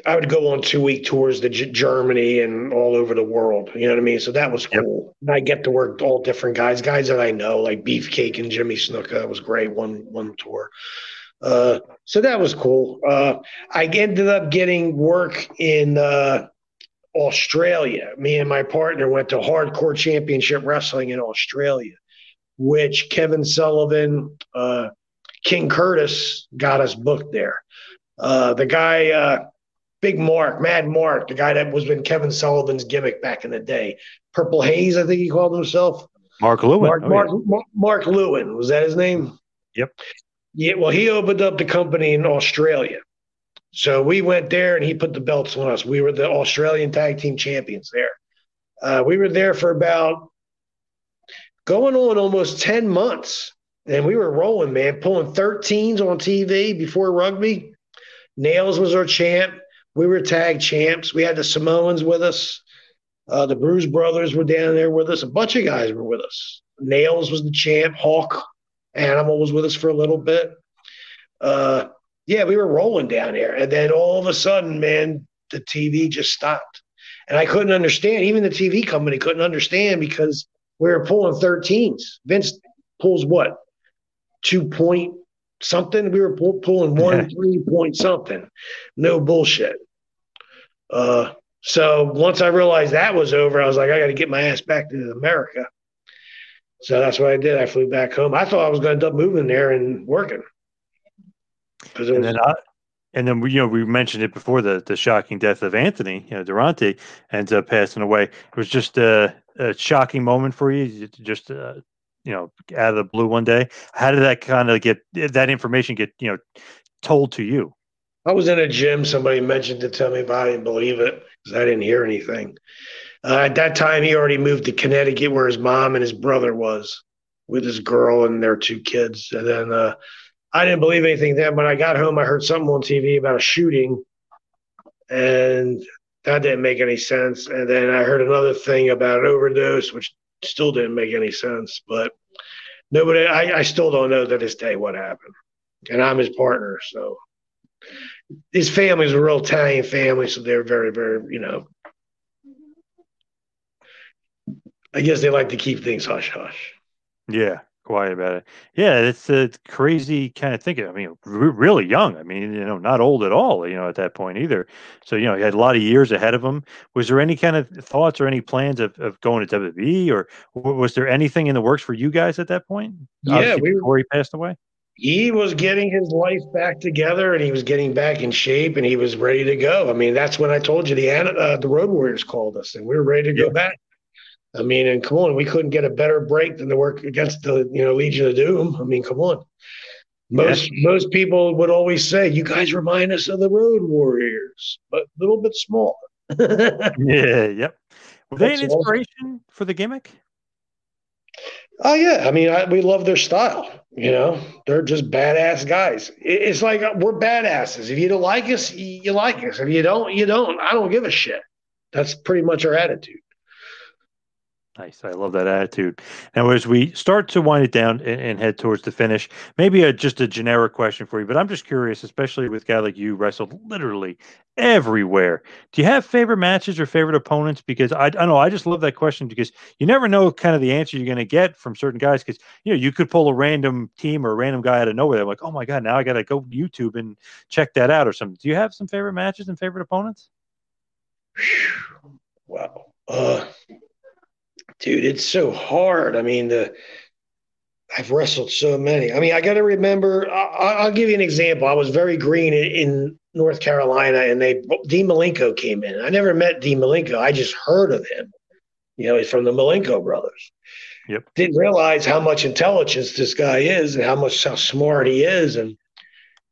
I would go on two week tours to G- Germany and all over the world. You know what I mean? So that was cool. And I get to work all different guys, guys that I know, like Beefcake and Jimmy Snuka That was great one one tour. Uh, so that was cool. Uh, I ended up getting work in uh, Australia. Me and my partner went to Hardcore Championship Wrestling in Australia, which Kevin Sullivan, uh, King Curtis got us booked there. Uh, the guy, uh, Big Mark, Mad Mark, the guy that was in Kevin Sullivan's gimmick back in the day, Purple Haze, I think he called himself. Mark Lewin. Mark, Oh, Mark, yeah. Mark, Mark Lewin was that his name? Yep. Yeah. Well, he opened up the company in Australia, so we went there and he put the belts on us. We were the Australian Tag Team Champions there. Uh, we were there for about going on almost ten months, and we were rolling, man, pulling 13s on TV before rugby. Nails was our champ. We were tag champs. We had the Samoans with us. Uh, the Bruise Brothers were down there with us. A bunch of guys were with us. Nails was the champ. Hawk Animal was with us for a little bit. Uh, yeah, we were rolling down there. And then all of a sudden, man, the TV just stopped. And I couldn't understand. Even the TV company couldn't understand because we were pulling 13s. Vince pulls what? Two point something? We were pull, pulling one, three point something. No bullshit. Uh, so once I realized that was over, I was like, I got to get my ass back to America. So that's what I did. I flew back home. I thought I was going to end up moving there and working. Because and then I, and then we, you know we mentioned it before the the shocking death of Anthony, you know Durante ends up passing away. It was just a, a shocking moment for you, just uh, you know out of the blue one day. How did that kind of get that information get you know told to you? I was in a gym. Somebody mentioned to me, but I didn't believe it because I didn't hear anything. Uh, at that time, he already moved to Connecticut, where his mom and his brother was, with his girl and their two kids. And then uh, I didn't believe anything then. When I got home, I heard something on TV about a shooting, and that didn't make any sense. And then I heard another thing about an overdose, which still didn't make any sense. But nobody, I, I still don't know to this day what happened. And I'm his partner, so his family's a real Italian family, so they're very, very, you know. I guess they like to keep things hush hush. Yeah, quiet about it. Yeah, it's a crazy kind of thinking. I mean, re- really young. I mean, you know, not old at all. You know, at that point either. So you know, he had a lot of years ahead of him. Was there any kind of thoughts or any plans of, of going to WWE, or was there anything in the works for you guys at that point? Yeah, we were- before he passed away. He was getting his life back together, and he was getting back in shape, and he was ready to go. I mean, that's when I told you the uh, the Road Warriors called us, and we were ready to go back. I mean, and come on, we couldn't get a better break than to work against the you know Legion of Doom. I mean, come on. Most most people would always say, "You guys remind us of the Road Warriors, but a little bit smaller." *laughs* Yeah. Yep. Were they an That's awesome. inspiration for the gimmick? Oh yeah, I mean, I, we love their style. You know, they're just badass guys. It- It's like uh, we're badasses. If you don't like us, you like us. If you don't, you don't. I don't give a shit. That's pretty much our attitude. Nice. I love that attitude. Now, as we start to wind it down and, and head towards the finish, maybe a, just a generic question for you, but I'm just curious, especially with a guy like you wrestled literally everywhere. Do you have favorite matches or favorite opponents? Because I, I know, I just love that question because you never know kind of the answer you're going to get from certain guys. Because you know, you could pull a random team or a random guy out of nowhere. They're like, oh my god, now I got to go YouTube and check that out or something. Do you have some favorite matches and favorite opponents? Wow. Uh, dude, it's so hard. I mean, the I've wrestled so many. I mean, I got to remember. I, I- I'll give you an example. I was very green in, in North Carolina, and they Dean Malenko came in. I never met Dean Malenko. I just heard of him. You know, he's from the Malenko brothers. Yep. Didn't realize how much intelligence this guy is and how much how smart he is. And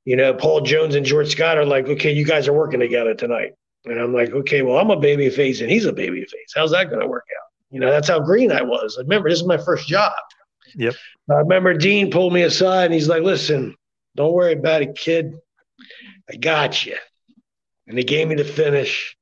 you know, Paul Jones and George Scott are like, okay, you guys are working together tonight. And I'm like, okay, well, I'm a baby face and he's a baby face. How's that going to work out? You know, that's how green I was. I remember, this is my first job. Yep. I remember Dean pulled me aside and he's like, listen, don't worry about it, kid. I got you. And he gave me the finish.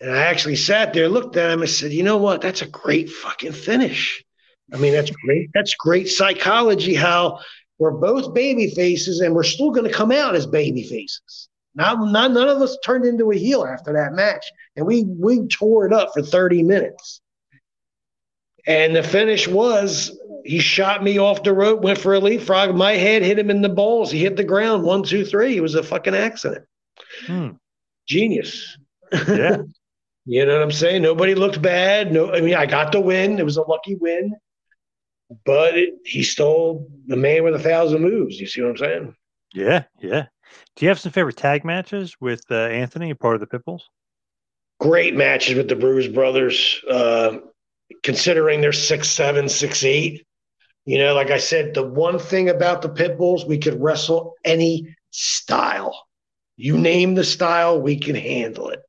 And I actually sat there, looked at him, and said, you know what? That's a great fucking finish. I mean, that's great. That's great psychology. How we're both baby faces and we're still going to come out as baby faces. Not, not none of us turned into a heel after that match, and we we tore it up for 30 minutes. And the finish was he shot me off the rope, went for a leapfrog. My head hit him in the balls. He hit the ground. One, two, three. It was a fucking accident. Hmm. Genius. Yeah. *laughs* you know what I'm saying? Nobody looked bad. No, I mean, I got the win. It was a lucky win, but it, he stole the man with a thousand moves. You see what I'm saying? Yeah, yeah. Do you have some favorite tag matches with uh, Anthony, part of the Pitbulls? Great matches with the Bruise Brothers. Uh, considering they're six seven, six eight. You know, like I said, the one thing about the pit bulls, we could wrestle any style. You name the style, we can handle it.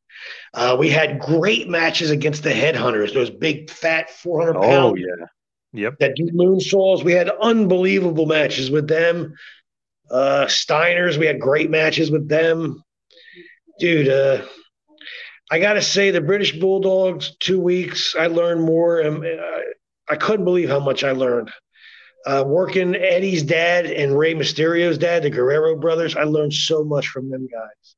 Uh, we had great matches against the Headhunters, those big, fat, 400 pound. Oh, yeah. Yep. That do moonsaults. We had unbelievable matches with them. Uh, Steiners, we had great matches with them. Dude, uh, I got to say, the British Bulldogs, two weeks, I learned more. And uh, I couldn't believe how much I learned. Uh, working Eddie's dad and Rey Mysterio's dad, the Guerrero brothers, I learned so much from them guys.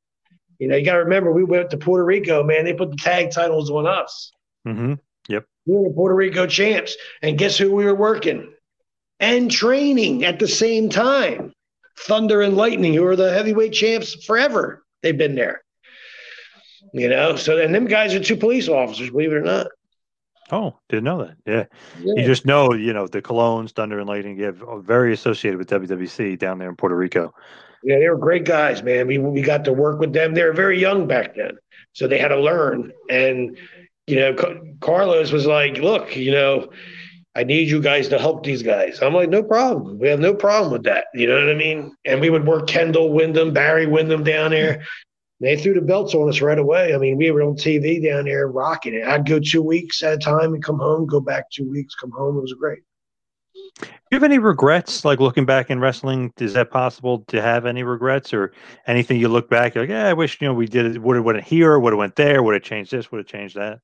You know, you got to remember, we went to Puerto Rico, man. They put the tag titles on us. Mm-hmm. Yep. We were the Puerto Rico champs. And guess who we were working and training at the same time? Thunder and Lightning, who are the heavyweight champs forever. They've been there. You know, so and them guys are two police officers, believe it or not. Oh, didn't know that. Yeah. Yeah. You just know, you know, the Colóns, Thunder and Lightning, you have very associated with WWC down there in Puerto Rico. Yeah, they were great guys, man. We we got to work with them. They were very young back then, so they had to learn. And you know, Ca- Carlos was like, "Look, you know, I need you guys to help these guys." I'm like, "No problem. We have no problem with that." You know what I mean? And we would work Kendall Windham, Barry Windham down there. They threw the belts on us right away. I mean, we were on TV down there rocking it. I'd go two weeks at a time and come home, go back two weeks, come home. It was great. Do you have any regrets, like looking back in wrestling? Is that possible to have any regrets or anything you look back, like, yeah, I wish, you know, we did it, would have went here, would have went there, would have changed this, would have changed that?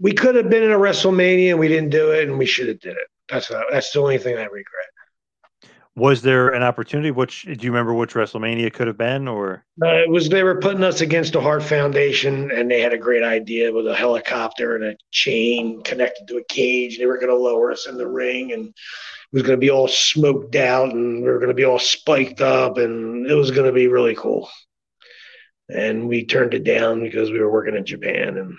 We could have been in a WrestleMania and we didn't do it, and we should have did it. That's not, that's the only thing I regret. Was there an opportunity? Which do you remember which WrestleMania could have been or Uh, it was they were putting us against the Hart Foundation, and they had a great idea with a helicopter and a chain connected to a cage. They were going to lower us in the ring, and it was going to be all smoked out, and we were going to be all spiked up, and it was going to be really cool. And we turned it down because we were working in Japan, and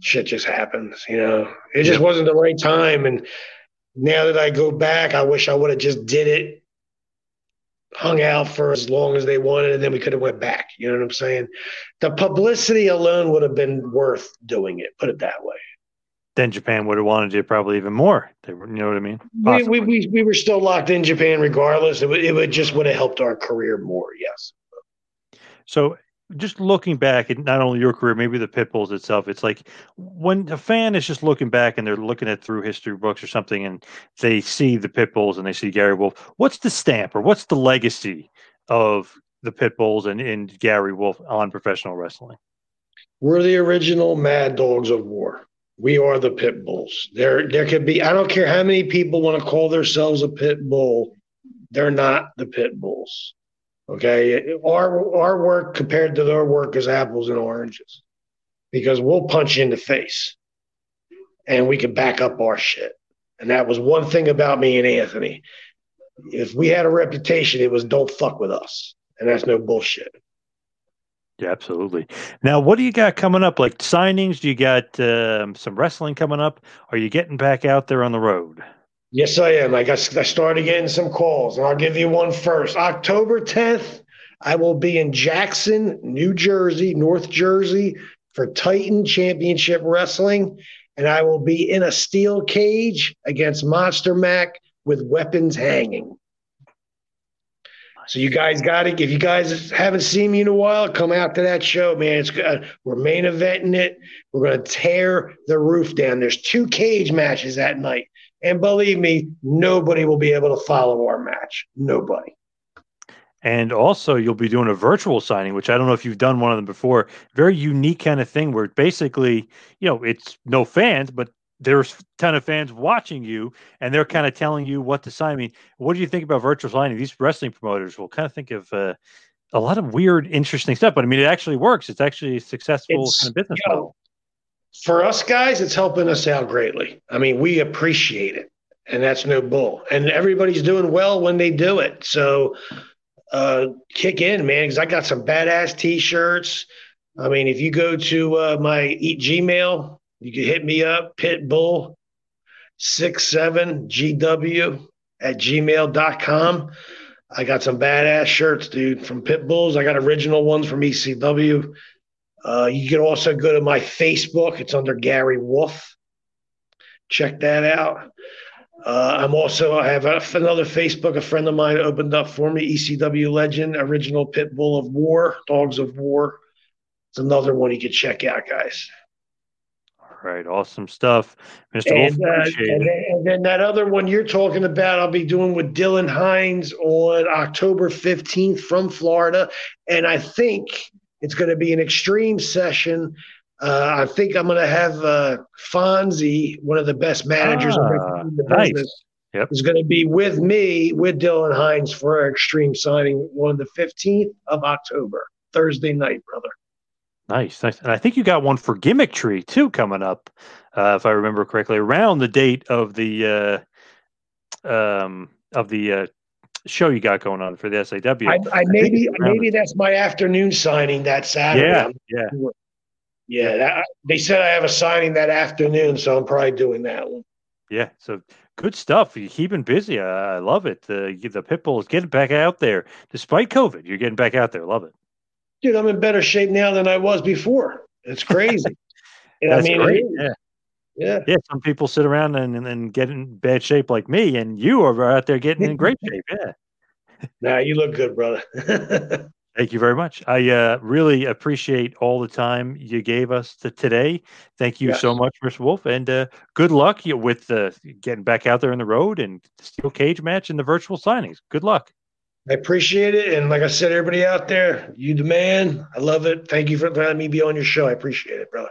shit just happens. You know, it just wasn't the right time, and now that I go back, I wish I would have just did it, hung out for as long as they wanted, and then we could have went back. You know what I'm saying? The publicity alone would have been worth doing it. Put it that way. then Japan would have wanted you probably even more. They you know what I mean? We, we, we, we were still locked in Japan regardless. It would, it would just would have helped our career more. Yes. So just looking back at not only your career, maybe the Pitbulls itself, it's like when a fan is just looking back and they're looking at through history books or something and they see the Pitbulls and they see Gary Wolfe, what's the stamp or what's the legacy of the Pitbulls and, and Gary Wolfe on professional wrestling? We're the original Mad Dogs of War. We are the pit bulls. There, there could be. I don't care how many people want to call themselves a pit bull. They're not the pit bulls. Okay, our our work compared to their work is apples and oranges, because we'll punch you in the face, and we can back up our shit. And that was one thing about me and Anthony. If we had a reputation, it was don't fuck with us, and that's no bullshit. Yeah, absolutely. Now, what do you got coming up? Like signings? Do you got um, some wrestling coming up? Are you getting back out there on the road? Yes, I am. I got I started getting some calls, and I'll give you one first. October 10th, I will be in Jackson, New Jersey, North Jersey for Titan Championship Wrestling. and I will be in a steel cage against Monster Mac with weapons hanging. So you guys got it. If you guys haven't seen me in a while, come out to that show, man. It's good. We're main eventing it. We're gonna tear the roof down. There's two cage matches that night, and believe me, nobody will be able to follow our match. Nobody. And also, you'll be doing a virtual signing, which I don't know if you've done one of them before. Very unique kind of thing where basically, you know, it's no fans, but there's a ton of fans watching you and they're kind of telling you what to sign. I mean, what do you think about virtual signing? These wrestling promoters will kind of think of uh, a lot of weird, interesting stuff, but I mean, it actually works. It's actually a successful It's, kind of business you know, model. For us guys, it's helping us out greatly. I mean, we appreciate it, and that's no bull. And everybody's doing well when they do it. So uh, kick in, man, because I got some badass T-shirts. I mean, if you go to uh, my e- Gmail, you can hit me up, Pitbull six seven GW at gmail.com. I got some badass shirts, dude, from Pitbulls. I got original ones from ECW. Uh, you can also go to my Facebook. It's under Gary Wolfe. Check that out. Uh, I'm also I have a, another Facebook. A friend of mine opened up for me. ECW legend, original pit bull of War, Dogs of War. It's another one you can check out, guys. All right. Awesome stuff. Mr. Wolfe, uh, and, then, and then that other one you're talking about, I'll be doing with Dylan Hines on October 15th from Florida. And I think it's going to be an extreme session. Uh, I think I'm going to have uh, Fonzie, one of the best managers Ah, in the nice. business, Yep. is going to be with me, with Dylan Hines for our extreme signing on the 15th of October, Thursday night, brother. Nice, nice. And I think you got one for Gimmick Tree too coming up, uh, if I remember correctly, around the date of the uh, um, of the uh, show you got going on for the SAW. I, I maybe maybe that's my afternoon signing that Saturday. Yeah, yeah. sure. yeah. That, they said I have a signing that afternoon, so I'm probably doing that one. Yeah, so good stuff. You're keeping busy. I, I love it. The the Pitbull is getting back out there despite COVID. You're getting back out there. Love it. Dude, I'm in better shape now than I was before. It's crazy. *laughs* And I That's mean, great. Yeah. Yeah. Yeah, some people sit around and, and, and get in bad shape like me, and you are out there getting in great shape. Yeah. *laughs* Nah, you look good, brother. *laughs* Thank you very much. I uh, really appreciate all the time you gave us to today. Thank you so much, Mr. Wolfe, and uh, good luck with uh, getting back out there in the road and the steel cage match and the virtual signings. Good luck. I appreciate it. And like I said, everybody out there, you the man. I love it. Thank you for letting me be on your show. I appreciate it, brother.